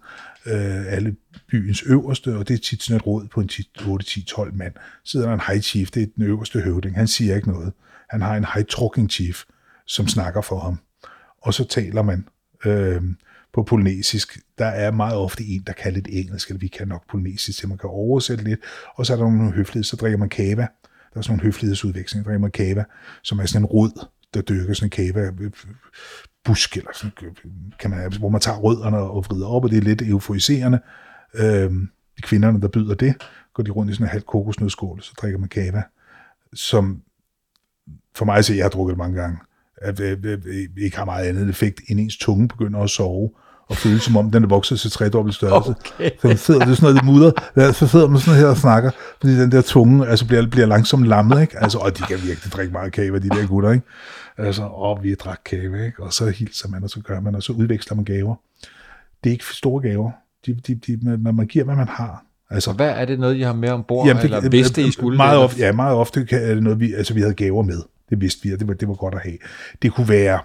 C: øh, alle byens øverste, og det er tit sådan et råd på en 8-10-12 mand. Sidder der en high chief, det er den øverste høvding, han siger ikke noget. Han har en high trucking chief, som snakker for ham. Og så taler man øh, på polynesisk. Der er meget ofte en, der kan lidt engelsk, eller vi kan nok polynesisk, så man kan oversætte lidt. Og så er der nogle høflighed, så drikker man kava. Der er sådan nogle høflighedsudvekslinger, der drikker kava, som er sådan en rod, der dyrker sådan en kava øh, busk, eller sådan, øh, kan man, hvor man tager rødderne og vrider op, og det er lidt euforiserende. Øhm, de kvinderne, der byder det, går de rundt i sådan en halv kokosnødskål, så drikker man kava, som for mig så jeg har drukket det mange gange, at at, at, at ikke har meget andet effekt, end ens tunge begynder at sove, og føles som om, den er vokset til tredobbelt størrelse.
B: Okay.
C: Så sidder, det sådan noget det mudder, så sidder man sådan her og snakker, fordi den der tunge altså bliver, bliver langsomt lammet, ikke? Altså, og de kan virkelig drikke meget kage, de der gutter, ikke? Altså, og vi drak kage, ikke? Og så hilser man, og så gør man, og så udveksler man gaver. Det er ikke store gaver. De, de, de, man, man giver, hvad man har. Altså,
B: Og hvad er det noget, I har med ombord,
C: Jamen,
B: eller vidste I skulle
C: meget
B: det?
C: ofte, Ja, meget ofte er det noget, vi, altså, vi havde gaver med. Det vidste vi, og det var, det var godt at have. Det kunne være,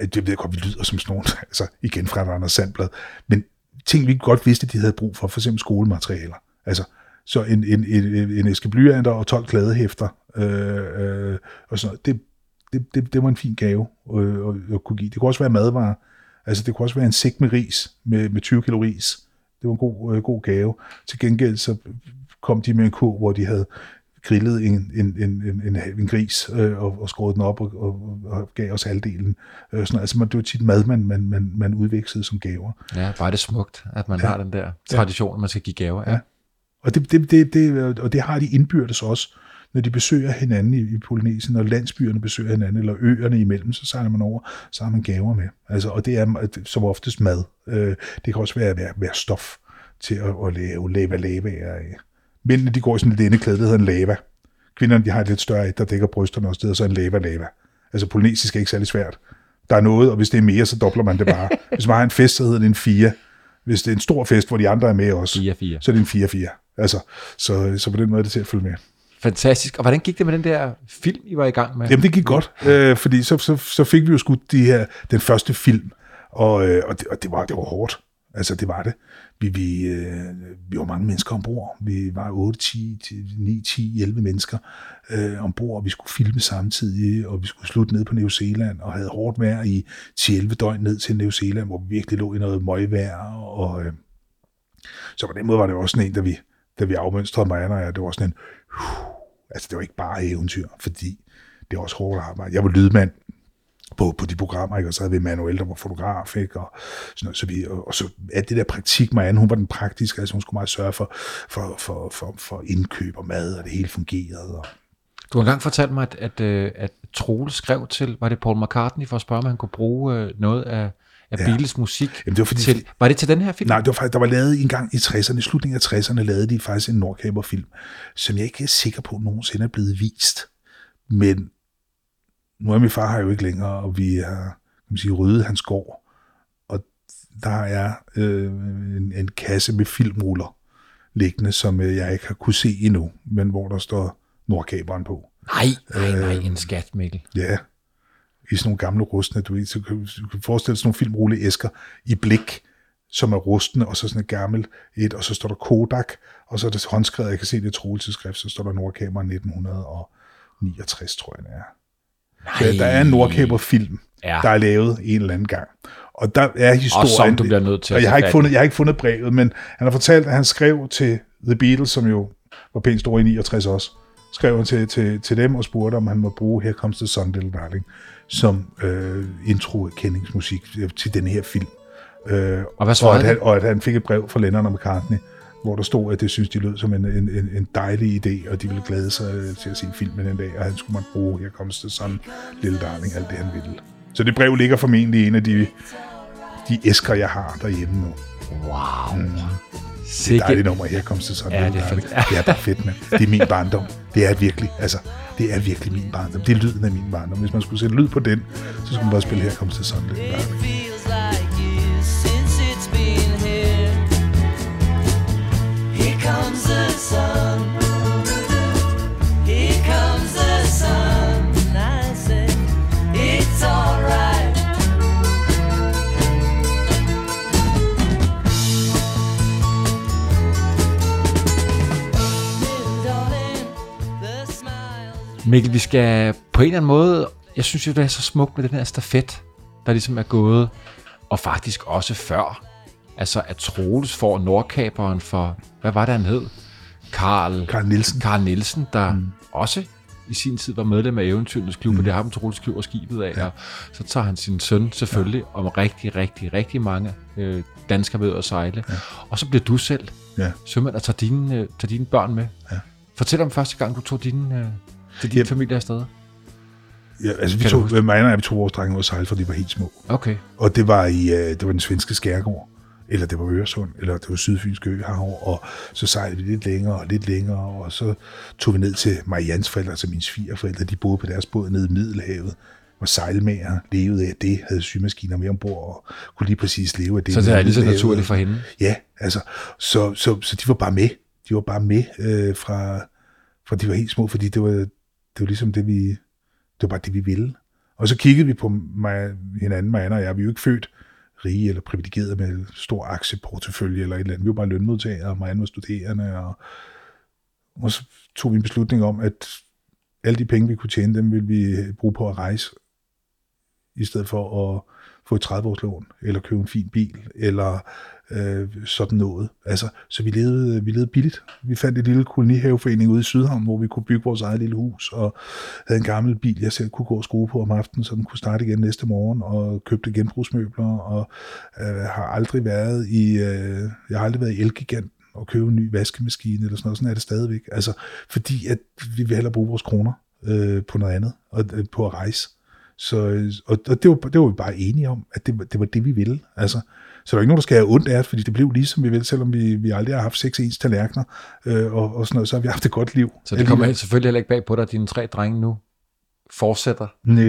C: Øh, det ved jeg godt, vi lyder som sådan nogle, altså igen fra Anders Sandblad, men ting, vi godt vidste, de havde brug for, for eksempel skolematerialer. Altså, så en, en, en, en æske blyanter og 12 kladehæfter, øh, øh, og sådan noget, det, det, det, det var en fin gave øh, at, at kunne give. Det kunne også være madvarer. Altså, det kunne også være en sæk med ris, med, med 20 kilo ris. Det var en god, øh, god gave. Til gengæld så kom de med en kur, hvor de havde grillet en, en, en, en, en, en gris øh, og, og skåret den op og, og, og gav os halvdelen. Øh, sådan, altså, man, det var tit mad, man, man, man, man udvekslede som gaver.
B: Ja, bare det smukt, at man
C: Ja.
B: har den der tradition, at man skal give gaver. Ja.
C: Ja. Og det, det, det, det, og det har de indbyrdes også, når de besøger hinanden i, i Polynesien, når landsbyerne besøger hinanden, eller øerne imellem, så sejler man over, så har man gaver med. Altså, og det er som oftest mad. Øh, det kan også være, være, være stof til at, at lave lava lava af. Mændene, de går i sådan et indeklæde, der hedder en lava. Kvinderne, de har et lidt større et, der dækker brysterne også, det hedder så en lava lava. Altså, polynesisk er ikke særlig svært. Der er noget, og hvis det er mere, så dobler man det bare. Hvis man har en fest, så hedder det en fire. Hvis det er en stor fest, hvor de andre er med også,
B: 4-4.
C: så er det en 4-4. Altså, så, så på den måde er det til at følge med.
B: Fantastisk. Og hvordan gik det med den der film, I var i gang med?
C: Jamen, det gik godt, øh, fordi så, så, så fik vi jo skudt de her, den første film, og, øh, og, det, og det, var, det var hårdt. Altså, det var det. Vi, vi, øh, vi var mange mennesker ombord. Vi var 8, 10, 9, 10, 11 mennesker øh, ombord, og vi skulle filme samtidig, og vi skulle slutte ned på New Zealand, og havde hårdt vejr i 10-11 døgn ned til New Zealand, hvor vi virkelig lå i noget møgvejr, og øh, så på den måde var det også sådan en, da vi, da vi afmønstrede mig, og jeg, det var sådan en, uh, altså det var ikke bare eventyr, fordi det er også hårdt arbejde. Jeg var lydmand på, på de programmer, ikke? og så havde vi Manuel, der var fotograf, ikke? Og, sådan noget, så vi, og, og så alt det der praktik, Marianne, hun var den praktiske, altså hun skulle meget sørge for, for, for, for, for indkøb og mad, og det hele fungerede. Og,
B: Du har engang fortalt mig, at, at, øh, at Troel skrev til, var det Paul McCartney, for at spørge, om han kunne bruge øh, noget af, af
C: Ja.
B: Beatles musik
C: Jamen, det var fordi-
B: til. Var det til den her film?
C: Nej, det var faktisk, der var lavet en gang i 60'erne, i slutningen af 60'erne, lavede de faktisk en Nordkaber-film, som jeg ikke er sikker på, at nogensinde er blevet vist. Men nu er min far her jo ikke længere, og vi har kan man sige, ryddet hans gård. Og der er øh, en, en kasse med filmruller liggende, som øh, jeg ikke har kunne se endnu, men hvor der står Nordkaberen på.
B: Nej, nej, nej,
C: Øh,
B: en skat, Mikkel.
C: Ja, i sådan nogle gamle rustne, du ved, så kan du kan forestille dig sådan nogle filmrulleæsker i blik, som er rustne, og så sådan et gammelt et, og så står der Kodak, og så er det håndskrevet, jeg kan se det Troel til skrift, så står der Nordkamera 1969, tror jeg det er. Der, der er en Nordkamera-film,
B: Ja.
C: der er lavet en eller anden gang. Og der er historien...
B: som du bliver nødt til at
C: og jeg har, ikke fundet, jeg har ikke fundet brevet, men han har fortalt, at han skrev til The Beatles, som jo var pænt store i 69 også, skrev han til, til, til dem og spurgte, om han må bruge Here Comes the Sun, Little Darling, som øh, intro-kendingsmusik til den her film. Øh,
B: Og hvad
C: og,
B: svarede
C: at
B: de?
C: han, og at han fik et brev fra Lennon og McCartney, hvor der stod, at det synes de lød som en, en, en, en dejlig idé, og de ville glæde sig til at se filmen en dag, og han skulle man bruge Here Comes the Sun, Little Darling, alt det han ville. Så det brev ligger formentlig i en af de, de æsker, jeg har derhjemme nu.
B: Wow. Mm.
C: Det er et dejligt nummer, Here Comes the Sun,
B: Ja,
C: Little
B: det er
C: Darling.
B: fedt.
C: Det er bare fedt, mand. Det er min barndom. Det er virkelig, altså, det er virkelig min barndom. Det er lyden af min barndom. Hvis man skulle sætte lyd på den, så skulle man bare spille Comes the Sun, Little
D: It
C: Darling.
B: Mikkel, vi skal på en eller anden måde, jeg synes jo, det er så smukt med den her stafet, der ligesom er gået, og faktisk også før. Altså, at Troels får Nordkaberen for, hvad var det, han hed? Karl,
C: Carl Nielsen.
B: Karl Nielsen, der mm. også i sin tid var medlem af Eventyrenes Klub, mm. og det har ham Troels køber skibet af, ja. og så tager han sin søn selvfølgelig, ja. om rigtig, rigtig, rigtig mange øh, danskere ved at sejle, ja. og så bliver du selv
C: Ja.
B: sømand og tager dine, øh, tager dine børn med.
C: Ja.
B: Fortæl om første gang, du tog dine, øh, til din
C: Jamen.
B: familie afsted.
C: Ja, altså vi tog, mig og jeg, vi tog vores drenge ud og sejle, for de var helt små.
B: Okay.
C: Og det var i øh, det var den svenske skærgård, eller det var Øresund, eller det var Sydfynske Øhav, og så sejlede vi lidt længere og lidt længere, og så tog vi ned til Marians forældre, altså mine svigerforældre, de boede på deres båd nede i Middelhavet, var sejlmager, levede af det, havde symaskiner med ombord, og kunne lige præcis leve af det.
B: Så det er lige så naturligt for hende.
C: Ja, altså, så, så, så de var bare med. De var bare med øh, fra, fra de var helt små, fordi det var, det var ligesom det, vi, det var bare det, vi ville. Og så kiggede vi på mig, hinanden, Marianne og jeg. Vi er jo ikke født rige eller privilegerede med stor aktieportefølje eller et eller andet. Vi var bare lønmodtagere, og Marianne var studerende. Og, og så tog vi en beslutning om, at alle de penge, vi kunne tjene, dem ville vi bruge på at rejse, i stedet for at få et 30-års lån, eller købe en fin bil, eller øh, sådan noget. Altså, så vi levede, vi levede billigt. Vi fandt et lille kolonihaveforening ude i Sydhavn, hvor vi kunne bygge vores eget lille hus, og havde en gammel bil, jeg selv kunne gå og skrue på om aftenen, så den kunne starte igen næste morgen, og købte genbrugsmøbler, og øh, har aldrig været i, øh, jeg har aldrig været i Elgiganten og købe en ny vaskemaskine, eller sådan noget. Sådan er det stadigvæk. Altså, fordi at vi vil hellere bruge vores kroner øh, på noget andet, og øh, på at rejse. Så, øh, og, og det, var, det var vi bare enige om, at det, det var det, vi ville. Altså, så der er ikke nogen, der skal have ondt af os, fordi det blev ligesom vi ville, selvom vi, vi aldrig har haft seks ens tallerkener, øh, og, og sådan noget, så har vi haft et godt liv.
B: Så det kommer selvfølgelig heller ikke bag på dig, at dine tre drenge nu fortsætter.
C: Nej,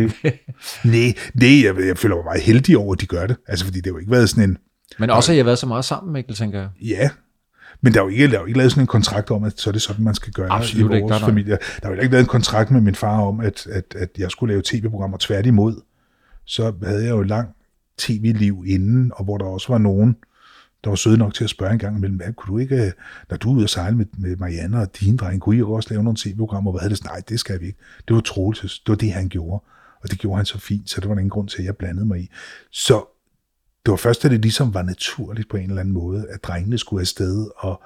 C: nej, nej jeg, jeg føler mig meget heldig over, at de gør det. Altså, fordi det har jo ikke været sådan en,
B: Men også, at I har været så meget sammen, Mikkel, tænker jeg.
C: ja, men der er jo ikke, der er jo ikke lavet sådan en kontrakt om, at så er det sådan, man skal gøre
B: Absolut
C: i
B: ikke,
C: vores
B: nej.
C: familie. Der er jo ikke lavet en kontrakt med min far om, at, at, at jeg skulle lave tv-programmer tværtimod. Så havde jeg jo et langt tv-liv inden, og hvor der også var nogen, der var søde nok til at spørge en gang imellem, hvad kunne du ikke, øh, når du er ude og sejle med, med Marianne og dine drenge, kunne I også lave nogle tv-programmer? Hvad havde det? Nej, det skal vi ikke. Det var Troels, det var det, han gjorde. Og det gjorde han så fint, så det var der ingen grund til, at jeg blandede mig i. Så det var først, da det ligesom var naturligt på en eller anden måde, at drengene skulle afsted, og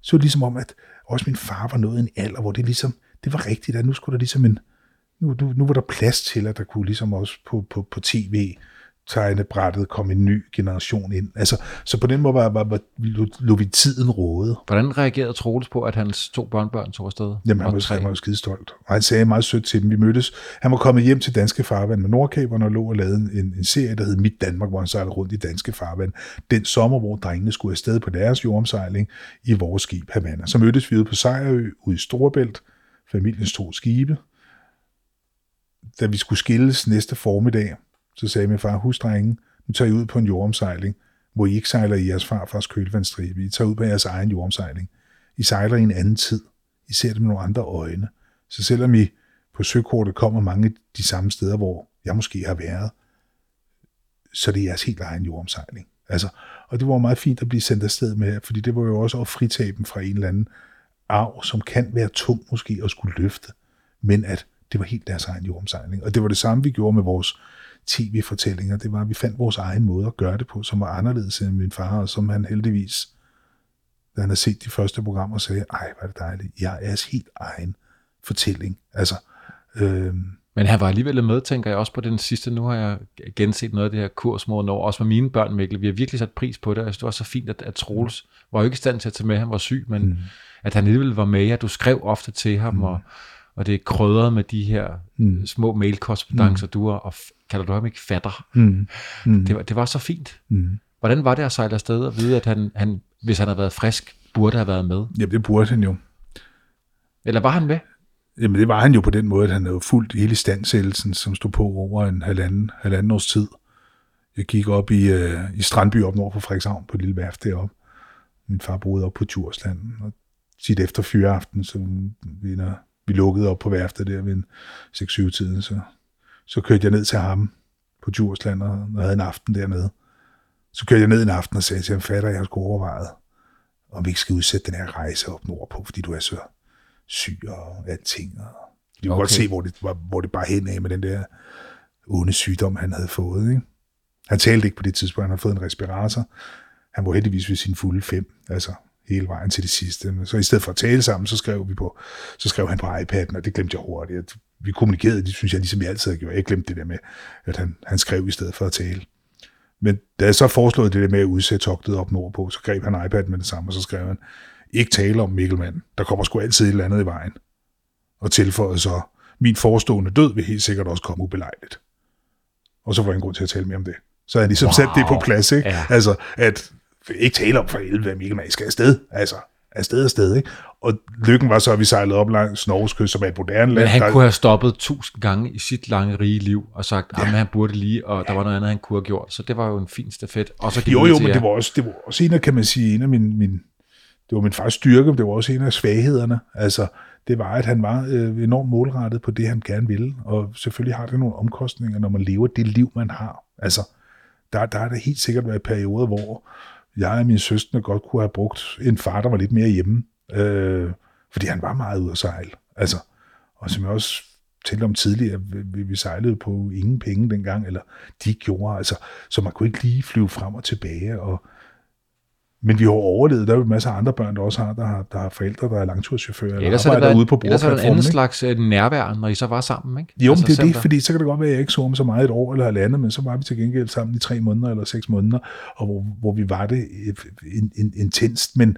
C: så det ligesom om, at også min far var nået en alder, hvor det ligesom, det var rigtigt, at nu skulle der ligesom en, nu, nu, nu var der plads til, at der kunne ligesom også på, på, på tv tegnebrættet komme en ny generation ind. Altså, så på den måde var, var, var, lå, lå vi tiden råde.
B: Hvordan reagerede Troels på, at hans to børnebørn tog afsted?
C: Jamen, han var, han var jo skide stolt. Og han sagde meget sødt til dem. Vi mødtes. Han var kommet hjem til danske farvand med Nordkaberne og lå og lavede en, en serie, der hed Mit Danmark, hvor han sejlede rundt i danske farvand. Den sommer, hvor drengene skulle afsted på deres jordomsejling i vores skib Havana. Så mødtes vi ude på Sejrø, ude i Storebælt, familiens to skibe. Da vi skulle skilles næste formiddag, så sagde min far, husk drenge, nu tager I ud på en jordomsejling, hvor I ikke sejler i jeres farfars kølvandstribe. I tager ud på jeres egen jordomsejling. I sejler i en anden tid. I ser det med nogle andre øjne. Så selvom I på søkortet kommer mange af de samme steder, hvor jeg måske har været, så er det jeres helt egen jordomsejling. Altså, og det var meget fint at blive sendt afsted med, fordi det var jo også at fritage dem fra en eller anden arv, som kan være tung måske at skulle løfte, men at det var helt deres egen jordomsejling. Og det var det samme, vi gjorde med vores tv-fortællinger. Det var, at vi fandt vores egen måde at gøre det på, som var anderledes end min far, og som han heldigvis, da han har set de første programmer, sagde, ej, hvor er det dejligt, jeg er jeres helt egen fortælling. Altså, øh,
B: Men han var alligevel med, tænker jeg, også på den sidste. Nu har jeg genset noget af det her kurs mod år, også med mine børn, Mikkel. Vi har virkelig sat pris på det, og jeg synes, det var så fint, at, at Troels var jo ikke i stand til at tage med, han var syg, men mm. at han alligevel var med, at du skrev ofte til ham, mm. og, og det er krydret med de her mm. små mailkorrespondancer, mm. du har, og kalder du ham ikke fatter.
C: mm, mm,
B: Det, var, det var så fint.
C: mm.
B: Hvordan var det at sejle afsted og vide, at han, han, hvis han havde været frisk, burde have været med?
C: Jamen, det burde han jo.
B: Eller var han med?
C: Jamen, det var han jo på den måde, at han havde fulgt hele standsættelsen, som stod på over en halvanden, halvanden års tid. Jeg gik op i, øh, i Strandby op nord for Frederikshavn på et lille værft deroppe. Min far boede op på Djursland. Og tit efter fyreaften, så vi, når vi lukkede op på værftet der ved en 6-7-tiden, så, så kørte jeg ned til ham på Djursland og, og havde en aften dernede. Så kørte jeg ned en aften og sagde til ham, fatter, jeg har sgu overvejet, om vi ikke skal udsætte den her rejse op nordpå, fordi du er så syg og alting. Og vi kunne okay. godt se, hvor det, hvor, hvor det bare hen af med den der onde sygdom, han havde fået. Ikke? Han talte ikke på det tidspunkt, han havde fået en respirator. Han var heldigvis ved sin fulde fem, altså hele vejen til det sidste. Så i stedet for at tale sammen, så skrev, vi på, så skrev han på iPad'en, og det glemte jeg hurtigt. Vi kommunikerede, det synes jeg, ligesom jeg altid har gjort. Jeg glemte det der med, at han, han skrev i stedet for at tale. Men da jeg så foreslog det der med at udsætte togtet op nordpå, så greb han iPad med det samme, og så skrev han, ikke tale om Mikkelmand. Der kommer sgu altid et eller andet i vejen. Og tilføjede så, min forestående død vil helt sikkert også komme ubelejligt. Og så var der ingen grund til at tale mere om det. Så jeg ligesom wow. sat det på plads, ikke?
B: Ja.
C: Altså, at ikke tale om for helvede, at Mikkel Mann skal afsted. Altså, afsted afsted, ikke? Og lykken var så, at vi sejlede op langs Norges kyst, som er et moderne land.
B: Men han
C: der-
B: kunne have stoppet tusind gange i sit lange rige liv og sagt, at han burde lige, og der var noget andet, han kunne have gjort. Så det var jo en fin stafet. Og så
C: Jo, jo, men
B: jer.
C: det var, også, det var også en af, kan man sige, en af min, min, det var min fars styrke, men det var også en af svaghederne. Altså, det var, at han var øh, enormt målrettet på det, han gerne ville. Og selvfølgelig har det nogle omkostninger, når man lever det liv, man har. Altså, der, der har der helt sikkert været perioder, hvor jeg og min søstre godt kunne have brugt en far, der var lidt mere hjemme. Øh, fordi han var meget ude at sejle. Altså, og som jeg også talte om tidligere, vi, vi sejlede på ingen penge dengang, eller de gjorde, altså, så man kunne ikke lige flyve frem og tilbage, og men vi har overlevet. Der er jo masser af andre børn, der også har, der har, der har forældre, der er langturschauffører, eller
B: Ellers er det
C: arbejder
B: været,
C: ude på
B: ellers er det en anden slags øh, nærvær, når I så var sammen, ikke?
C: Jo, altså, det er det,
B: der-
C: fordi så kan det godt være, at jeg ikke så ham så meget et år eller halvandet, men så var vi til gengæld sammen i tre måneder eller seks måneder, og hvor, hvor vi var det in, in, intenst, men,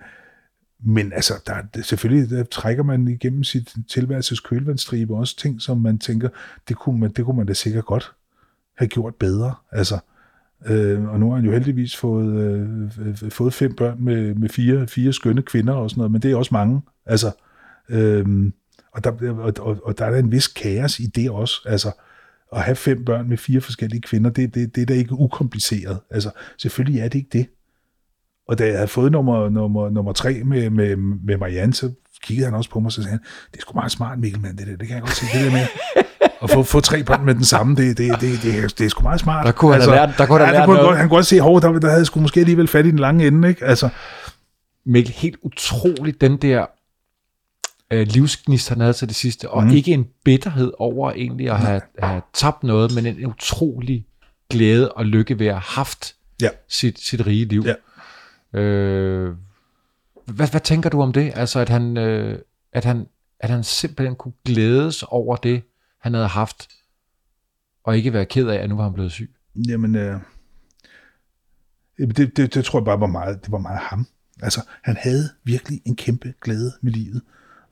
C: men altså, der, selvfølgelig der trækker man igennem sit tilværelses kølvandstribe også ting, som man tænker, det kunne man, det kunne man da sikkert godt have gjort bedre. Altså, øh, og nu har han jo heldigvis fået, øh, øh, fået fem børn med, med fire, fire skønne kvinder og sådan noget, men det er også mange. Altså, øh, og, der, og, og, og der er der en vis kaos i det også. Altså, at have fem børn med fire forskellige kvinder, det, det, det er da ikke ukompliceret. Altså, selvfølgelig er det ikke det. Og da jeg havde fået nummer, nummer, nummer tre med, med, med Marianne, så kiggede han også på mig, og så sagde han, det er sgu meget smart, Mikkel, mand, det der, det kan jeg godt se, det der med at få, få tre børn med den samme, det, det, det, det, er- det er sgu meget smart.
B: Der kunne han have lært- der kunne han have
C: ja,
B: lært
C: kunne han,
B: noget.
C: godt, han kunne godt se, hov, der, der havde sgu måske alligevel fat i den lange ende, ikke? Altså,
B: Mikkel, helt utroligt, den der øh, livsgnist, han havde til det sidste, og mm. ikke en bitterhed over egentlig at have, have tabt noget, men en utrolig glæde og lykke ved at have haft
C: Ja.
B: sit, sit rige liv.
C: Ja.
B: Øh, hvad, hvad tænker du om det? Altså, at han, øh, at, han, at han simpelthen kunne glædes over det, han havde haft, og ikke være ked af, at nu var han blevet syg.
C: Jamen, øh, det, det, det tror jeg bare var meget, det var meget ham. Altså, han havde virkelig en kæmpe glæde med livet.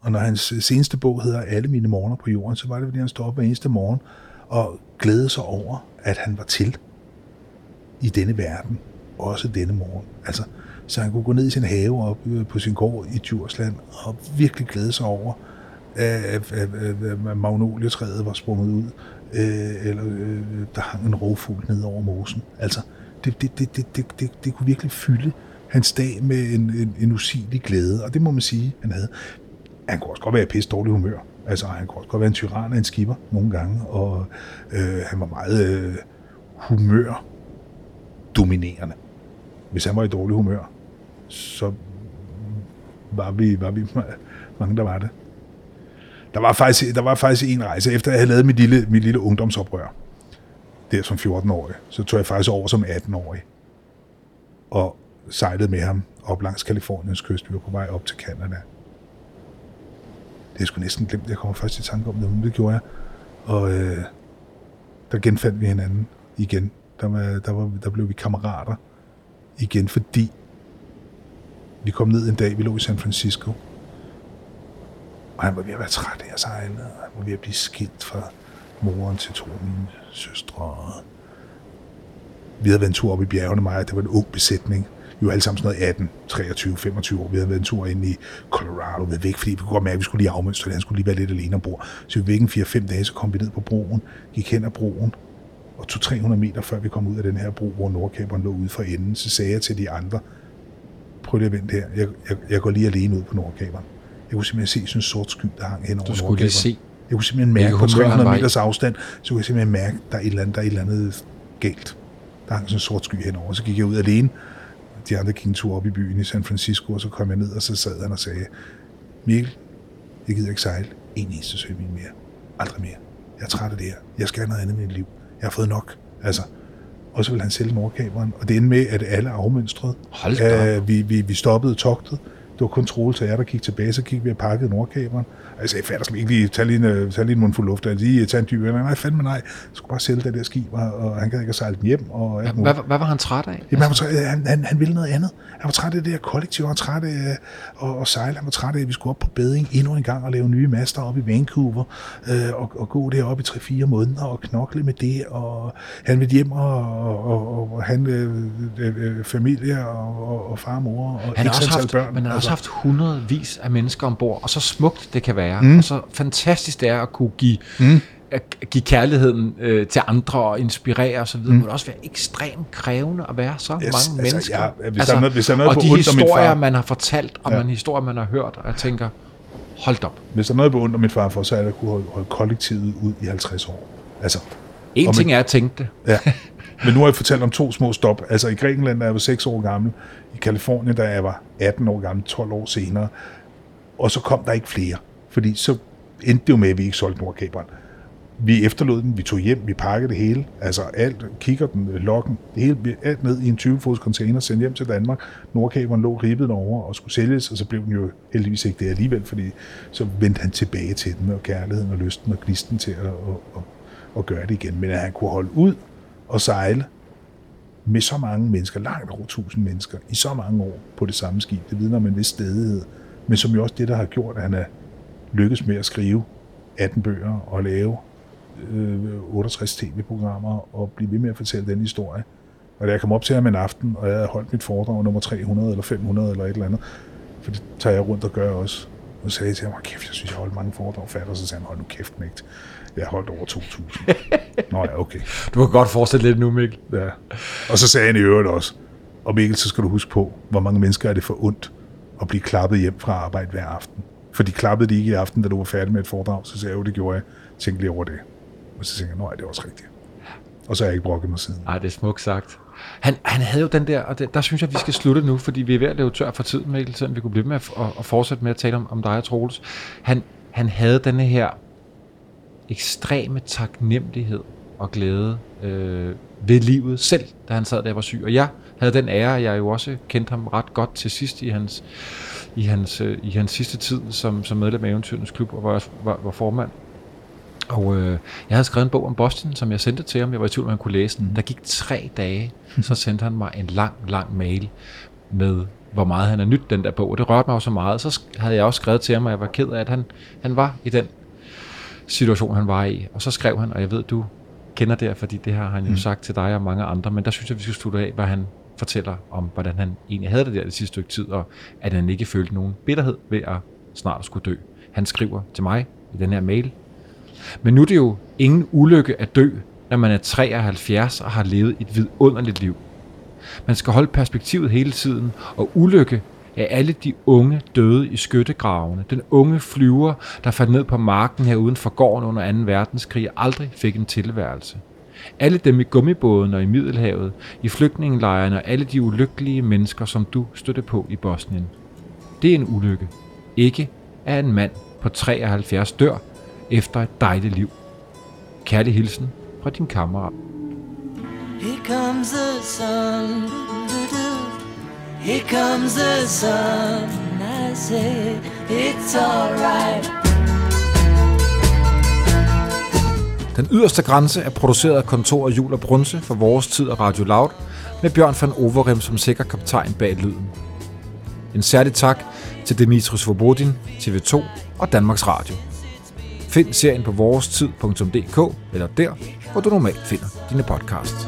C: Og når hans øh, seneste bog hedder Alle mine morgener på jorden, så var det, fordi han stod op hver eneste morgen og glædede sig over, at han var til i denne verden, også denne morgen. Altså, så han kunne gå ned i sin have op øh, på sin gård i Djursland og virkelig glæde sig over, at, at, at, magnolietræet var sprunget ud, øh, eller øh, der hang en rovfugl ned over mosen. Altså, det, det, det, det, det, det, det kunne virkelig fylde hans dag med en, en, en usigelig glæde, og det må man sige, han havde. Han kunne også godt være i pisse dårlig humør. Altså, han kunne også godt være en tyran af en skipper nogle gange, og øh, han var meget øh, humør dominerende. Hvis han var i dårlig humør, så var vi, var vi mange, der var det. Der var faktisk, der var faktisk en rejse, efter jeg havde lavet mit lille, mit lille ungdomsoprør, der som 14-årig, så tog jeg faktisk over som 18-årig, og sejlede med ham op langs Kaliforniens kyst. Vi var på vej op til Canada. Det er sgu næsten glemt. Jeg kommer først i tanke om det, men det gjorde jeg. Og øh, der genfandt vi hinanden igen. Der, var, der, var, der blev vi kammerater igen, fordi vi kom ned en dag, vi lå i San Francisco, og han var ved at være træt af at sejle, og han var ved at blive skilt fra moren til to af mine søstre. og Vi havde været en tur op i bjergene, mig, det var en ung besætning. Vi var alle sammen sådan noget 18, 23, 25 år. Vi havde været en tur ind i Colorado, været væk, fordi vi kunne godt mærke, at vi skulle lige afmønstre det. Han skulle lige være lidt alene ombord. Så vi væk en 4-5 dage, så kom vi ned på broen, gik hen ad broen, og tog 300 meter før vi kom ud af den her bro, hvor Nordkaberen lå ude for enden, så sagde jeg til de andre, prøv lige at vente her, jeg, jeg, jeg går lige alene ud på Nordkaberen. Jeg kunne simpelthen se sådan en sort sky, der hang hen over
B: Du skulle lige se.
C: Jeg kunne simpelthen mærke på
B: humør han
C: 300
B: var i.
C: meters afstand, så kunne jeg simpelthen mærke, der er et eller andet, der er et eller andet galt. Der hang sådan en sort sky henover. Så gik jeg ud alene. De andre gik en tur op i byen i San Francisco, og så kom jeg ned, og så sad han og sagde, Mikkel, jeg gider ikke sejle en eneste sømil mere. Aldrig mere. Jeg er træt af det her. Jeg skal have noget andet i mit liv. Jeg har fået nok. Altså, og så ville han sælge Nordkaberen, og det endte med, at alle afmønstrede.
B: Hold da op.
C: Uh, vi, vi, vi stoppede togtet. Det var kun Troels og jeg, der gik tilbage, så gik vi og pakkede Nordkaberen. Og jeg sagde, fatter ikke lige, tag lige en, øh, tag lige en mundfuld luft, og lige tage en dyb øl. Nej, fandme nej. Jeg skulle bare sælge det der skib, og, og han gad ikke at sejle den hjem. Og alt.
B: Hvad, hvad var han træt af?
C: Jamen, han, var træt, han, han, han ville noget andet. Han var træt af det der kollektiv, han var træt af at, at sejle, han var træt af, at vi skulle op på beding endnu en gang og lave nye master op i Vancouver, øh, og, og gå deroppe i 3-4 måneder og knokle med det, og han ville hjem og, og, og, og han øh, øh, familie og, og, og far og mor og
B: Han har også haft,
C: børn.
B: men han har også
C: Altså,
B: haft hundredvis af mennesker ombord, og så smukt det kan være, mm. og så fantastisk det er at kunne give, mm. at give kærligheden øh, til andre og inspirere osv., mm. må det også være ekstremt krævende at være så
C: Yes,
B: mange
C: altså,
B: mennesker.
C: ja, hvis der er noget- hvis der er noget
B: og
C: på
B: de
C: min
B: historier, man har fortalt, og
C: Ja.
B: man historier, man har hørt, og jeg tænker, hold op.
C: Hvis der er noget, jeg beundrer min far for, så er det at kunne holde, holde kollektivet ud i 50 år. Altså,
B: En ting er at tænke det.
C: Ja. Men nu har jeg fortalt om to små stop. Altså i Grækenland, da jeg var 6 år gammel. I Kalifornien, da jeg var 18 år gammel, 12 år senere. Og så kom der ikke flere. Fordi så endte det jo med, at vi ikke solgte Nordkaberen. Vi efterlod den, vi tog hjem, vi pakkede det hele. Altså alt, kigger den, lokken, det hele, alt ned i en 20-fods container, sendt hjem til Danmark. Nordkaberen lå ribbet over og skulle sælges, og så blev den jo heldigvis ikke det alligevel, fordi så vendte han tilbage til den, og kærligheden og lysten og glisten til at, at, at, at gøre det igen. Men at han kunne holde ud og sejle med så mange mennesker, langt over 1000 mennesker, i så mange år på det samme skib, det vidner om en vis stedighed, men som jo også det, der har gjort, at han er lykkes med at skrive 18 bøger og lave øh, 68 tv-programmer og blive ved med at fortælle den historie. Og da jeg kom op til ham en aften, og jeg havde holdt mit foredrag nummer 300 eller 500 eller et eller andet, for det tager jeg rundt og gør også, og så sagde jeg til ham, "Hold kæft, jeg synes, jeg holdt mange foredrag fat, og så sagde han, hold nu kæft, mægt. Jeg har holdt over 2.000. Nå ja, okay.
B: Du kan godt fortsætte lidt nu, Mikkel.
C: Ja. Og så sagde han i øvrigt også, og Mikkel, så skal du huske på, hvor mange mennesker er det for ondt at blive klappet hjem fra arbejde hver aften. For de klappede lige i aften, da du var færdig med et foredrag. Så sagde jeg, jo, det gjorde jeg. Tænk lige over det. Og så tænkte jeg, nej, det er også rigtigt. Og så har jeg ikke brokket mig siden.
B: Nej, det er smukt sagt. Han, han havde jo den der, og det, der synes jeg, vi skal slutte nu, fordi vi er ved at løbe tør for tid, Mikkel, selvom vi kunne blive med at, at, at fortsætte med at tale om, om dig og Troels. Han, han havde denne her ekstreme taknemmelighed og glæde øh, ved livet selv, da han sad der og var syg. Og jeg havde den ære, jeg jo også kendte ham ret godt til sidst i hans, i hans, øh, i hans sidste tid som, som medlem af Eventyrens Klub, og var, var, var formand. Og øh, jeg havde skrevet en bog om Boston, som jeg sendte til ham. Jeg var i tvivl, om han kunne læse den. Der gik tre dage, så sendte han mig en lang, lang mail med, hvor meget han har nyt den der bog. Og det rørte mig jo så meget. Så havde jeg også skrevet til ham, og jeg var ked af, at han, han var i den situation, han var i. Og så skrev han, og jeg ved, du kender det, her, fordi det har han jo sagt til dig og mange andre, men der synes jeg, vi skal slutte af, hvad han fortæller om, hvordan han egentlig havde det der det sidste stykke tid, og at han ikke følte nogen bitterhed ved at snart skulle dø. Han skriver til mig i den her mail, men nu er det jo ingen ulykke at dø, når man er 73 og har levet et vidunderligt liv. Man skal holde perspektivet hele tiden, og ulykke er alle de unge døde i skyttegravene. Den unge flyver, der faldt ned på marken her uden for gården under 2. verdenskrig, aldrig fik en tilværelse. Alle dem i gummibåden og i Middelhavet, i flygtningelejrene og alle de ulykkelige mennesker, som du støtte på i Bosnien. Det er en ulykke. Ikke at en mand på 73 dør efter et dejligt liv. Kærlig hilsen fra din kammerat.
D: Here comes the sun. Here comes the sun. I say it's alright.
B: Den yderste grænse er produceret af kontoret Jul og Brunse for vores tid og Radio Loud, med Bjørn van Overem som sikker kaptajn bag lyden. En særlig tak til Dimitri Svobodin, TV2 og Danmarks Radio. Find serien på vorestid.dk eller der, hvor du normalt finder dine podcasts.